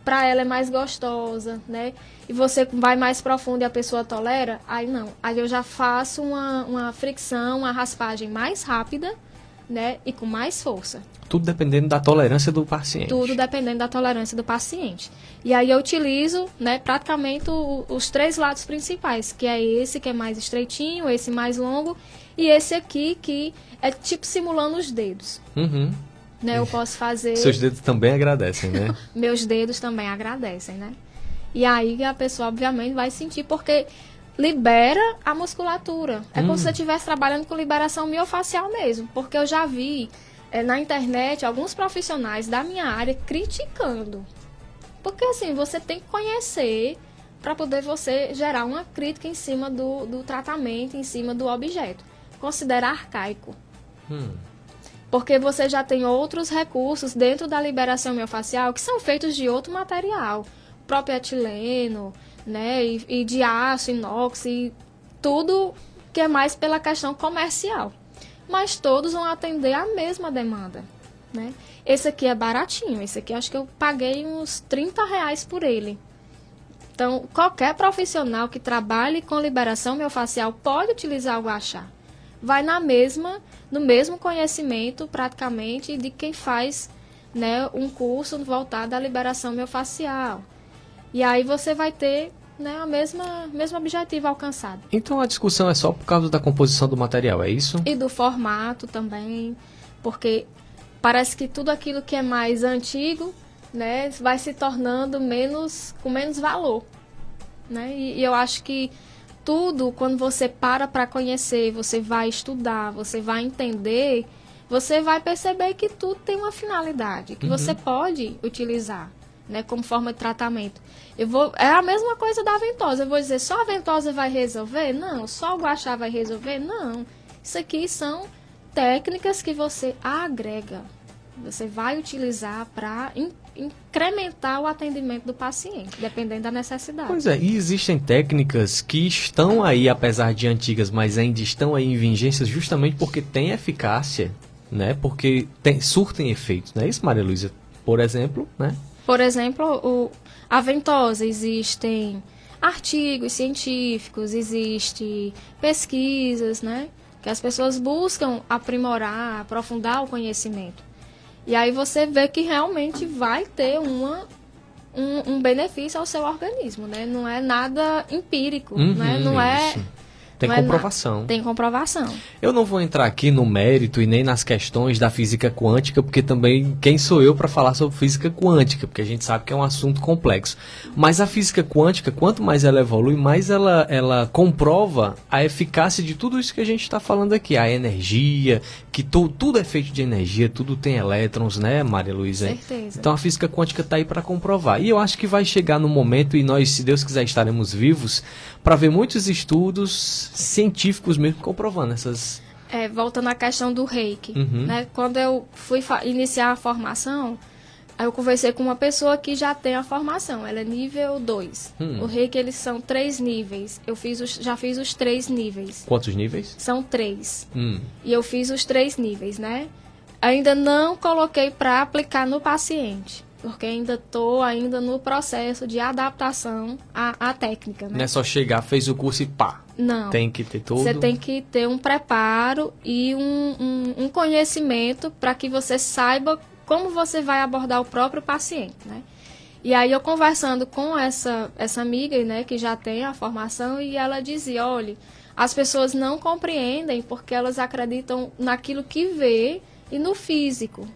para ela é mais gostosa, né? E você vai mais profundo e a pessoa tolera, aí não. Aí eu já faço uma, uma fricção, uma raspagem mais rápida né, e com mais força. Tudo dependendo da tolerância do paciente. Tudo dependendo da tolerância do paciente. E aí eu utilizo, né, praticamente o, os três lados principais, que é esse que é mais estreitinho, esse mais longo e esse aqui que é tipo simulando os dedos. Uhum. Né, eu posso fazer. Seus dedos também agradecem, né? Meus dedos também agradecem, né? E aí a pessoa obviamente vai sentir porque libera a musculatura. É hum. como se você estivesse trabalhando com liberação miofacial mesmo. Porque eu já vi é, na internet alguns profissionais da minha área criticando. Porque assim, você tem que conhecer para poder você gerar uma crítica em cima do, do tratamento, em cima do objeto. Considerar arcaico. Hum. Porque você já tem outros recursos dentro da liberação miofacial que são feitos de outro material. O próprio etileno, né? E, e de aço, inox e tudo que é mais pela questão comercial. Mas todos vão atender a mesma demanda, né? Esse aqui é baratinho, esse aqui acho que eu paguei uns 30 reais por ele. Então, qualquer profissional que trabalhe com liberação miofascial pode utilizar o guachá. Vai na mesma, no mesmo conhecimento, praticamente, de quem faz né, um curso voltado à liberação miofascial. E aí você vai ter né, o mesmo, mesmo objetivo alcançado. Então a discussão é só por causa da composição do material, é isso? E do formato também, porque parece que tudo aquilo que é mais antigo né, vai se tornando menos com menos valor. Né? E, e eu acho que tudo, quando você para para conhecer, você vai estudar, você vai entender, você vai perceber que tudo tem uma finalidade, que uhum. você pode utilizar né, como forma de tratamento. Eu vou, é a mesma coisa da ventosa. Eu vou dizer, só a ventosa vai resolver? Não. Só o guachá vai resolver? Não. Isso aqui são técnicas que você agrega. Você vai utilizar para in, incrementar o atendimento do paciente, dependendo da necessidade. Pois é, e existem técnicas que estão aí, apesar de antigas, mas ainda estão aí em vigência justamente porque tem eficácia, né? Porque tem, surtem efeitos, não é isso, Maria Luísa? Por exemplo, né? Por exemplo, o, a ventosa, existem artigos científicos, existem pesquisas, né? Que as pessoas buscam aprimorar, aprofundar o conhecimento. E aí você vê que realmente vai ter uma, um, um benefício ao seu organismo, né? Não é nada empírico, uhum, né? Não é, Tem Não é comprovação. nada. Tem comprovação. Eu não vou entrar aqui no mérito e nem nas questões da física quântica, porque também quem sou eu para falar sobre física quântica, porque a gente sabe que é um assunto complexo. Mas a física quântica, quanto mais ela evolui, mais ela, ela comprova a eficácia de tudo isso que a gente está falando aqui, a energia, que tu, tudo é feito de energia, tudo tem elétrons, né, Maria Luísa? Certeza. Então a física quântica está aí para comprovar. E eu acho que vai chegar no momento, e nós, se Deus quiser, estaremos vivos, para ver muitos estudos científicos mesmo comprovando essas. É, voltando à questão do reiki, Uhum. né? Quando eu fui iniciar a formação, aí eu conversei com uma pessoa que já tem a formação, ela é nível 2. Hum. O reiki, eles são três níveis. Eu fiz os, já fiz os três níveis. Quantos níveis? São três. Hum. E eu fiz os três níveis, né? Ainda não coloquei para aplicar no paciente, porque ainda estou ainda no processo de adaptação à, à técnica, né? Não é só chegar, fez o curso e pá. Não. Tem que ter todo. Você tem que ter um preparo e um, um, um conhecimento para que você saiba como você vai abordar o próprio paciente, né? E aí eu conversando com essa, essa amiga, né, que já tem a formação, e ela dizia, olha, as pessoas não compreendem porque elas acreditam naquilo que vê e no físico.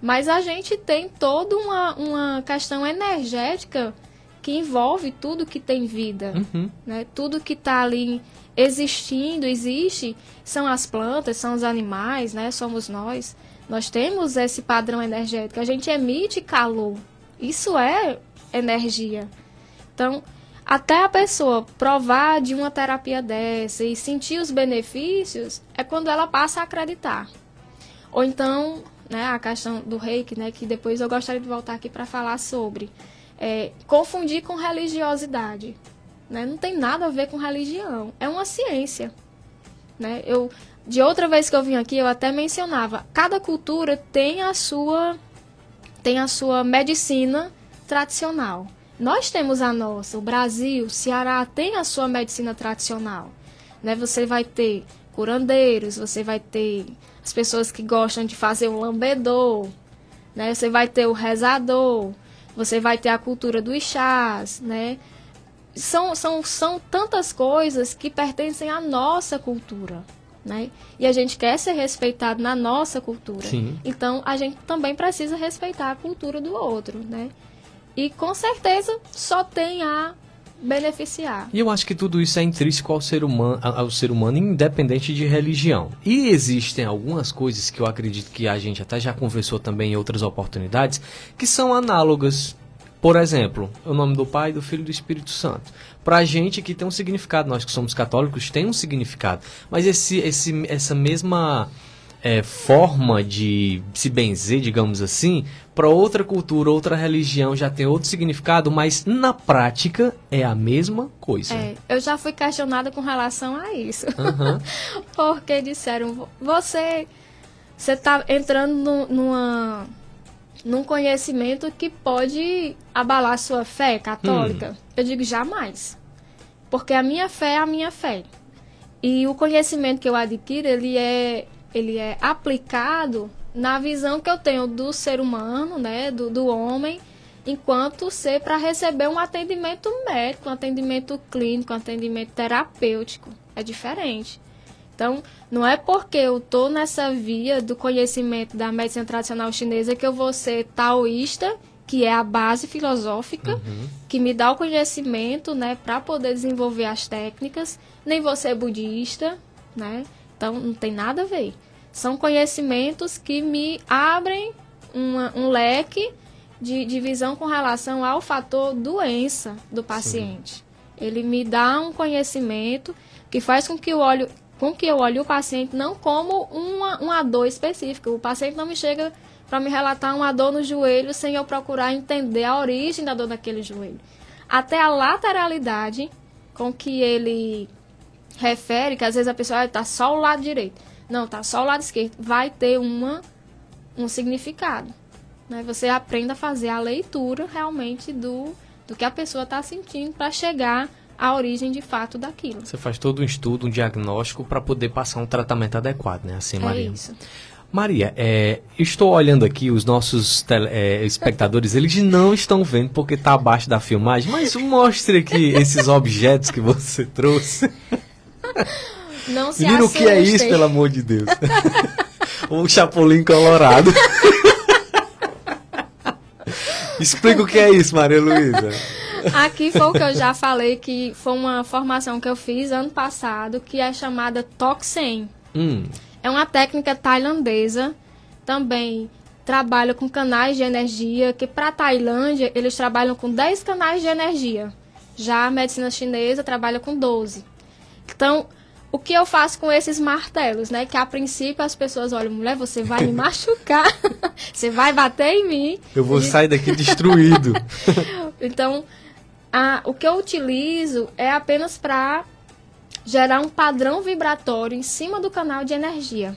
Mas a gente tem toda uma, uma questão energética que envolve tudo que tem vida Uhum. né? Tudo que está ali existindo, existe, são as plantas, são os animais, né? Somos nós. Nós temos esse padrão energético. A gente emite calor. Isso é energia. Então, até a pessoa provar de uma terapia dessa e sentir os benefícios é quando ela passa a acreditar. Ou então, né, a questão do reiki, né, que depois eu gostaria de voltar aqui para falar sobre. É, confundir com religiosidade. Né? Não tem nada a ver com religião. É uma ciência. Né? Eu, de outra vez que eu vim aqui, eu até mencionava, cada cultura tem a sua tem a sua medicina tradicional. Nós temos a nossa, o Brasil, o Ceará tem a sua medicina tradicional. Né? Você vai ter curandeiros, você vai ter as pessoas que gostam de fazer o lambedor, né? Você vai ter o rezador, você vai ter a cultura dos chás, né? São, são, são tantas coisas que pertencem à nossa cultura, né? E a gente quer ser respeitado na nossa cultura. Sim. Então, a gente também precisa respeitar a cultura do outro, né? E com certeza só tem a beneficiar. E eu acho que tudo isso é intrínseco ao ser humano, ao ser humano independente de religião. E existem algumas coisas que eu acredito que a gente até já conversou também em outras oportunidades, que são análogas. Por exemplo, o nome do Pai, do Filho e do Espírito Santo. Pra gente que tem um significado, nós que somos católicos, tem um significado. Mas esse, esse, essa mesma é, forma de se benzer, digamos assim, para outra cultura, outra religião já tem outro significado, mas na prática é a mesma coisa. É, eu já fui questionada com relação a isso. Aham. Porque disseram, você você tá entrando nu- numa num conhecimento que pode abalar sua fé católica. Eu digo jamais. Porque a minha fé é a minha fé. E o conhecimento que eu adquiro, ele é ele é aplicado na visão que eu tenho do ser humano, né, do, do homem, enquanto ser para receber um atendimento médico, um atendimento clínico, um atendimento terapêutico. É diferente. Então, não é porque eu estou nessa via do conhecimento da medicina tradicional chinesa que eu vou ser taoísta, que é a base filosófica, que me dá o conhecimento, né, para poder desenvolver as técnicas, nem vou ser budista, né? Então, não tem nada a ver. São conhecimentos que me abrem uma- um leque de, de visão com relação ao fator doença do paciente. Ele me dá um conhecimento que faz com que eu olhe, com que eu olhe o paciente não como uma, uma dor específica. O paciente não me chega para me relatar uma dor no joelho sem eu procurar entender a origem da dor daquele joelho. Até a lateralidade com que ele refere, que às vezes a pessoa está só o lado direito. Não, tá só o lado esquerdo. Vai ter uma, um significado. Né? Você aprende a fazer a leitura realmente do, do que a pessoa está sentindo para chegar à origem de fato daquilo. Você faz todo um estudo, um diagnóstico para poder passar um tratamento adequado, né? Assim, É Maria. isso. Maria, é, estou olhando aqui os nossos tele- é, espectadores, eles não estão vendo porque está abaixo da filmagem, mas mostre aqui esses objetos que você trouxe. Não se Menino, o que é isso, pelo amor de Deus? um chapolim colorado. Explica o que é isso, Maria Luísa. Aqui foi o que eu já falei, que foi uma formação que eu fiz ano passado, que é chamada Toxen. Hum, É uma técnica tailandesa, também trabalha com canais de energia, que para a Tailândia eles trabalham com 10 canais de energia. Já a medicina chinesa trabalha com 12. Então, o que eu faço com esses martelos, né? Que a princípio as pessoas olham, mulher, você vai me machucar, você vai bater em mim. eu vou sair daqui destruído. Então, a- o que eu utilizo é apenas para gerar um padrão vibratório em cima do canal de energia.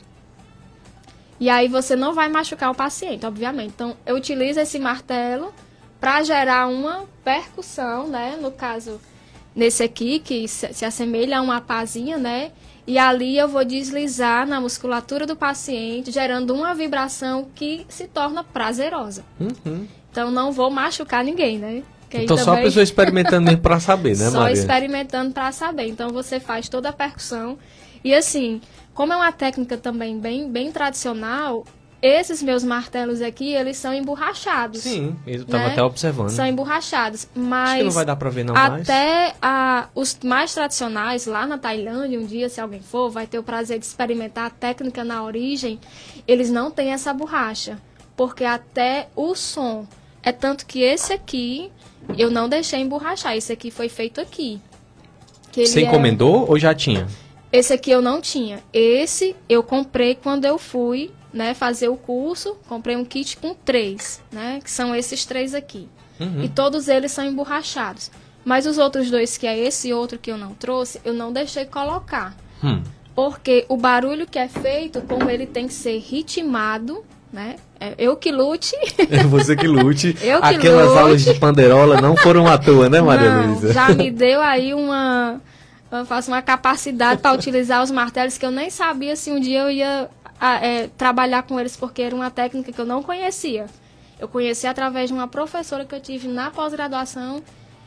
E aí você não vai machucar o paciente, obviamente. Então, eu utilizo esse martelo para gerar uma percussão, né? No caso, nesse aqui, que se, se assemelha a uma pazinha, né? E ali eu vou deslizar na musculatura do paciente, gerando uma vibração que se torna prazerosa. Uhum. Então não vou machucar ninguém, né? Então só a também- pessoa experimentando pra saber, né, só Maria? experimentando para saber. Então você faz toda a percussão. E assim, como é uma técnica também bem, bem tradicional, esses meus martelos aqui, eles são emborrachados. Sim, eu tava né? até observando. São emborrachados. Acho que não Mas vai dar pra ver não mais. até a- os mais tradicionais, lá na Tailândia, um dia, se alguém for, vai ter o prazer de experimentar a técnica na origem, eles não têm essa borracha. Porque até o som. É tanto que esse aqui, eu não deixei emborrachar. Esse aqui foi feito aqui. Você é- encomendou ou já tinha? Esse aqui eu não tinha. Esse eu comprei quando eu fui né, fazer o curso. Comprei um kit com três, né? Que são esses três aqui. Uhum. E todos eles são emborrachados. Mas os outros dois, que é esse e outro que eu não trouxe, eu não deixei colocar. Hum. Porque o barulho que é feito, como ele tem que ser ritmado, né? É eu que lute. É você que lute. Eu que Aquelas lute. aulas de panderola não foram à toa, né, Maria Não, Luísa? já me deu aí uma. Eu faço uma capacidade para utilizar os martelos que eu nem sabia se um dia eu ia ah, é, trabalhar com eles, porque era uma técnica que eu não conhecia. Eu conheci através de uma professora que eu tive na pós-graduação.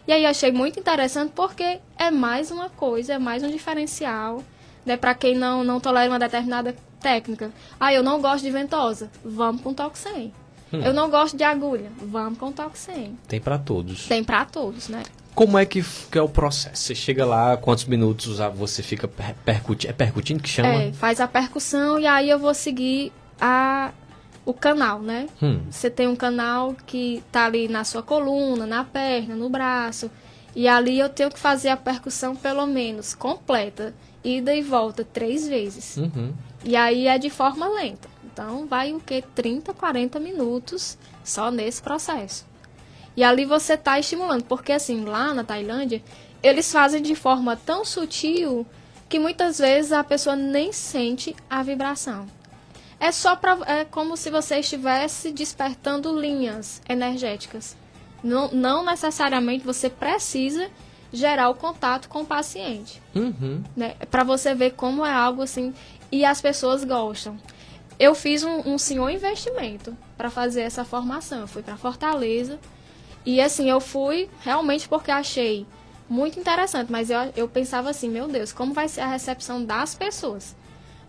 E aí achei muito interessante porque é mais uma coisa, é mais um diferencial. Né, para quem não, não tolera uma determinada técnica. Ah, eu não gosto de ventosa. Vamos com toque 100. Hum. Eu não gosto de agulha. Vamos com toque 100. Tem pra todos. Tem para todos, né? Como é que, que é o processo? Você chega lá, quantos minutos você fica per- percutindo? É percutindo que chama? É, faz a percussão e aí eu vou seguir a, o canal, né? Hum. Você tem um canal que tá ali na sua coluna, na perna, no braço. E ali eu tenho que fazer a percussão pelo menos completa, ida e volta três vezes. Uhum. E aí é de forma lenta. Então vai o que? 30, 40 minutos só nesse processo. E ali você está estimulando, porque assim, lá na Tailândia, eles fazem de forma tão sutil que muitas vezes a pessoa nem sente a vibração. É só pra, é como se você estivesse despertando linhas energéticas. Não, não necessariamente você precisa gerar o contato com o paciente Uhum. né? Para você ver como é algo assim e as pessoas gostam. Eu fiz um, um senhor investimento para fazer essa formação. Eu fui para Fortaleza e assim eu fui realmente porque achei muito interessante, mas eu, eu pensava assim, meu Deus, como vai ser a recepção das pessoas?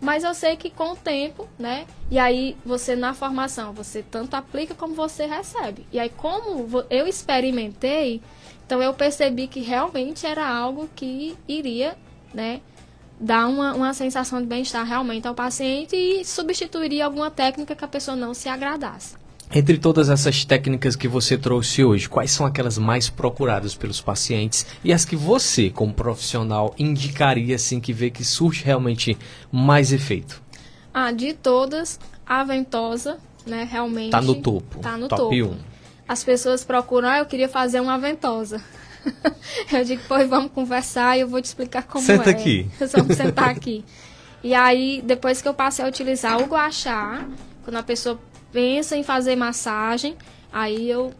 Mas eu sei que com o tempo, né? E aí você na formação, você tanto aplica como você recebe. E aí como eu experimentei, então eu percebi que realmente era algo que iria, né, dar uma, uma sensação de bem-estar realmente ao paciente e substituiria alguma técnica que a pessoa não se agradasse. Entre todas essas técnicas que você trouxe hoje, quais são aquelas mais procuradas pelos pacientes e as que você, como profissional, indicaria assim que vê que surge realmente mais efeito? Ah, de todas, a ventosa, né, realmente Tá no topo. Tá no top topo. 1. As pessoas procuram, ah, eu queria fazer uma ventosa. eu digo, pois vamos conversar e eu vou te explicar como Senta é. aqui. Vamos sentar aqui. E aí, depois que eu passei a utilizar o guachá, quando a pessoa pensa em fazer massagem, aí eu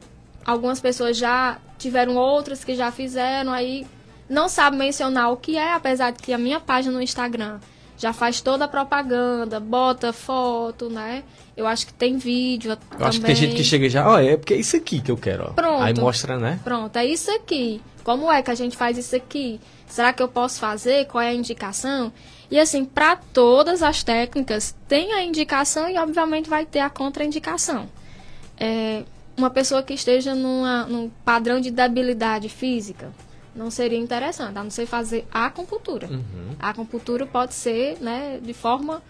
algumas pessoas já tiveram outras que já fizeram, aí não sabe mencionar o que é, apesar de que a minha página no Instagram já faz toda a propaganda, bota foto, né? Eu acho que tem vídeo Eu também. acho que tem gente que chega já, ó, é porque é isso aqui que eu quero, ó. Pronto. Aí mostra, né? Pronto, é isso aqui. Como é que a gente faz isso aqui? Será que eu posso fazer? Qual é a indicação? E assim, para todas as técnicas, tem a indicação e obviamente vai ter a contraindicação. É, uma pessoa que esteja numa, num padrão de debilidade física, não seria interessante, a não ser fazer a acupuntura. A acupuntura pode ser, né, de forma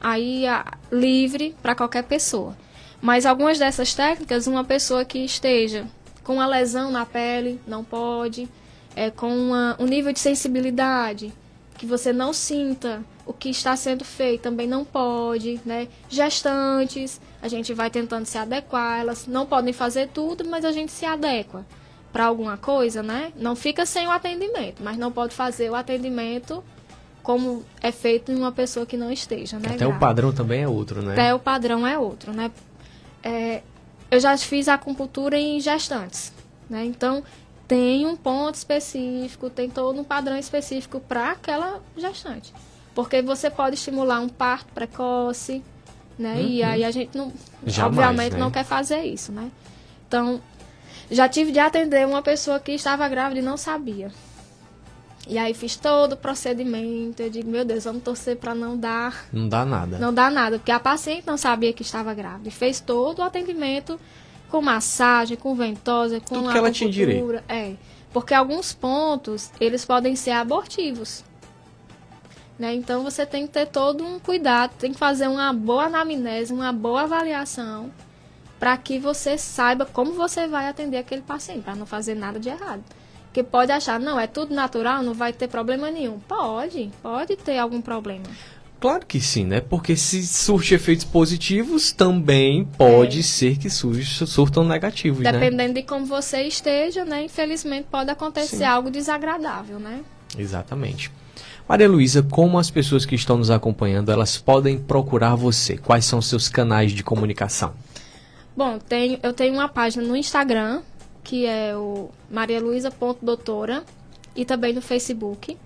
aí a- livre para qualquer pessoa. Mas algumas dessas técnicas, uma pessoa que esteja com uma lesão na pele, não pode, é, com uma- um nível de sensibilidade que você não sinta o que está sendo feito, também não pode, né? Gestantes, a gente vai tentando se adequar, elas não podem fazer tudo, mas a gente se adequa para alguma coisa, né? Não fica sem o atendimento, mas não pode fazer o atendimento como é feito em uma pessoa que não esteja, né? Até o grávida. padrão também é outro, né? Até o padrão é outro, né? É, eu já fiz acupuntura em gestantes, né? Então, tem um ponto específico, tem todo um padrão específico para aquela gestante. Porque você pode estimular um parto precoce, né? E aí a gente não, Jamais, obviamente, né? não quer fazer isso, né? Então, já tive de atender uma pessoa que estava grávida e não sabia. E aí fiz todo o procedimento. Eu digo, meu Deus, vamos torcer para não dar Não dá nada. não dá nada, porque a paciente não sabia que estava grávida. Fez todo o atendimento com massagem, com ventosa, com Tudo que ela tinha acupuntura. É. Porque alguns pontos, eles podem ser abortivos. Né? Então você tem que ter todo um cuidado, tem que fazer uma boa anamnese, uma boa avaliação, para que você saiba como você vai atender aquele paciente, para não fazer nada de errado. Porque pode achar, não, é tudo natural, não vai ter problema nenhum. Pode, pode ter algum problema. Claro que sim, né? Porque se surte efeitos positivos, também pode É. ser que surja- surtam negativos, né? Dependendo de como você esteja, né? Infelizmente pode acontecer Sim. algo desagradável, né? Exatamente. Maria Luísa, como as pessoas que estão nos acompanhando, elas podem procurar você? Quais são os seus canais de comunicação? Bom, tenho, eu tenho uma página no Instagram, que é o marialuisa.doutora, e também no Facebook.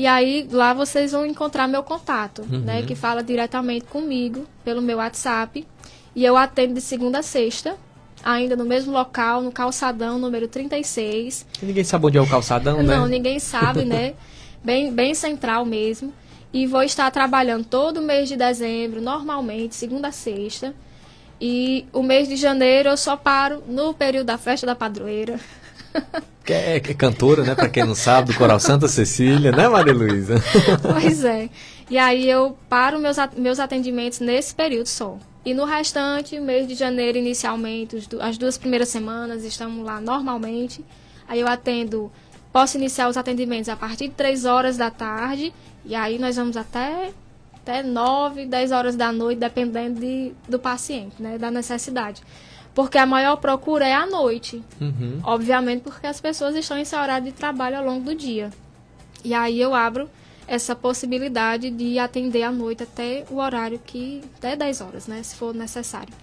E aí lá vocês vão encontrar meu contato, né? Que fala diretamente comigo pelo meu WhatsApp. E eu atendo de segunda a sexta, ainda no mesmo local, no calçadão número 36. Ninguém sabe onde é o calçadão, né? Não, ninguém sabe, né? Bem, bem central mesmo. E vou estar trabalhando todo mês de dezembro, normalmente, segunda a sexta. E o mês de janeiro eu só paro no período da festa da padroeira. Que é, é cantora, né? Pra quem não sabe, do Coral Santa Cecília, né, Maria Luísa? pois é. E aí eu paro meus, meus atendimentos nesse período só. E no restante, mês de janeiro inicialmente, as duas primeiras semanas, estamos lá normalmente. Aí eu atendo, posso iniciar os atendimentos a partir de 3 horas da tarde. E aí nós vamos até, até 9, 10 horas da noite, dependendo de, do paciente, né? Da necessidade. Porque a maior procura é à noite. Uhum. Obviamente porque as pessoas estão em seu horário de trabalho ao longo do dia. E aí eu abro essa possibilidade de atender à noite até o horário que. até 10 horas, né? Se for necessário.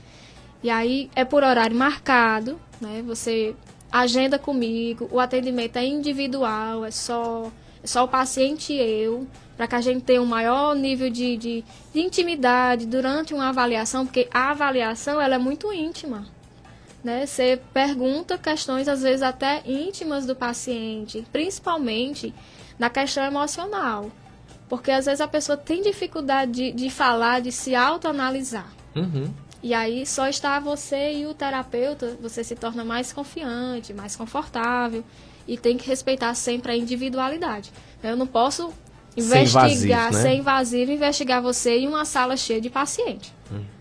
E aí é por horário marcado, né? Você agenda comigo, o atendimento é individual, é só, é só o paciente e eu, para que a gente tenha um maior nível de, de, de intimidade durante uma avaliação, porque a avaliação ela é muito íntima né? Você pergunta questões às vezes até íntimas do paciente, principalmente na questão emocional. Porque às vezes a pessoa tem dificuldade de, de falar, de se autoanalisar. Uhum. E aí só está você e o terapeuta, você se torna mais confiante, mais confortável e tem que respeitar sempre a individualidade. Eu não posso Ser investigar, invasivo, né? ser invasivo, investigar você em uma sala cheia de paciente.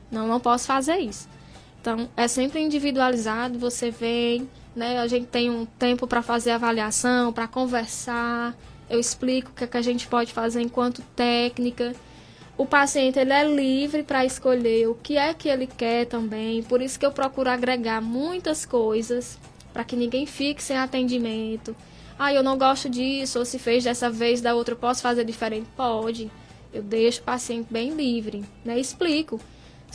Não, não posso fazer isso. Então, é sempre individualizado, você vem, né? A gente tem um tempo para fazer avaliação, para conversar. Eu explico o que, é que a gente pode fazer enquanto técnica. O paciente ele é livre para escolher o que é que ele quer também. Por isso que eu procuro agregar muitas coisas para que ninguém fique sem atendimento. Ah, eu não gosto disso, ou se fez dessa vez, da outra eu posso fazer diferente? Pode. Eu deixo o paciente bem livre, né? Explico.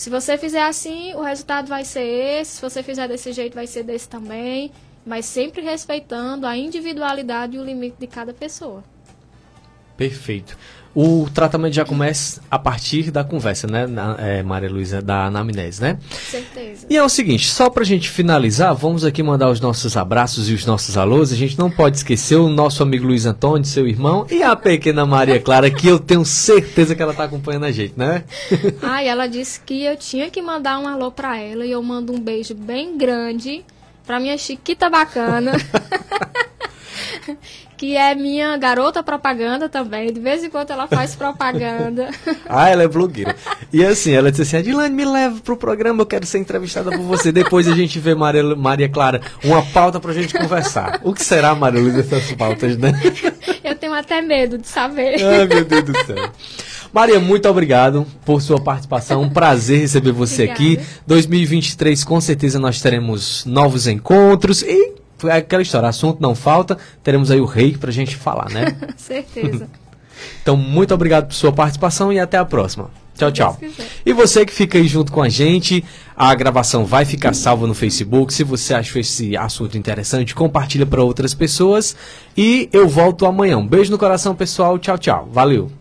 Se você fizer assim, o resultado vai ser esse. Se você fizer desse jeito, vai ser desse também. Mas sempre respeitando a individualidade e o limite de cada pessoa. Perfeito. O tratamento já começa a partir da conversa, né, na, é, Maria Luísa, da anamnese, né? Certeza. E é o seguinte, só pra gente finalizar, vamos aqui mandar os nossos abraços e os nossos alôs. A gente não pode esquecer o nosso amigo Luiz Antônio, seu irmão, e a pequena Maria Clara, que eu tenho certeza que ela tá acompanhando a gente, né? E ela disse que eu tinha que mandar um alô pra ela e eu mando um beijo bem grande pra minha Chiquita bacana. que é minha garota propaganda também. De vez em quando ela faz propaganda. ah, ela é blogueira. E assim, ela disse assim: Adilane, me leva pro programa, eu quero ser entrevistada por você. Depois a gente vê Maria, Maria Clara, uma pauta pra gente conversar. O que será, Maria Luísa, essas pautas, né? eu tenho até medo de saber. Ai, meu Deus do céu. Maria, muito obrigado por sua participação. Um prazer receber você Obrigada. aqui. 2023, com certeza, nós teremos novos encontros e é aquela história, assunto não falta, teremos aí o rei pra gente falar, né? Certeza. Então, muito obrigado por sua participação e até a próxima. Tchau, tchau. E você que fica aí junto com a gente, a gravação vai ficar salva no Facebook. Se você achou esse assunto interessante, compartilha para outras pessoas. E eu volto amanhã. Um beijo no coração, pessoal. Tchau, tchau. Valeu.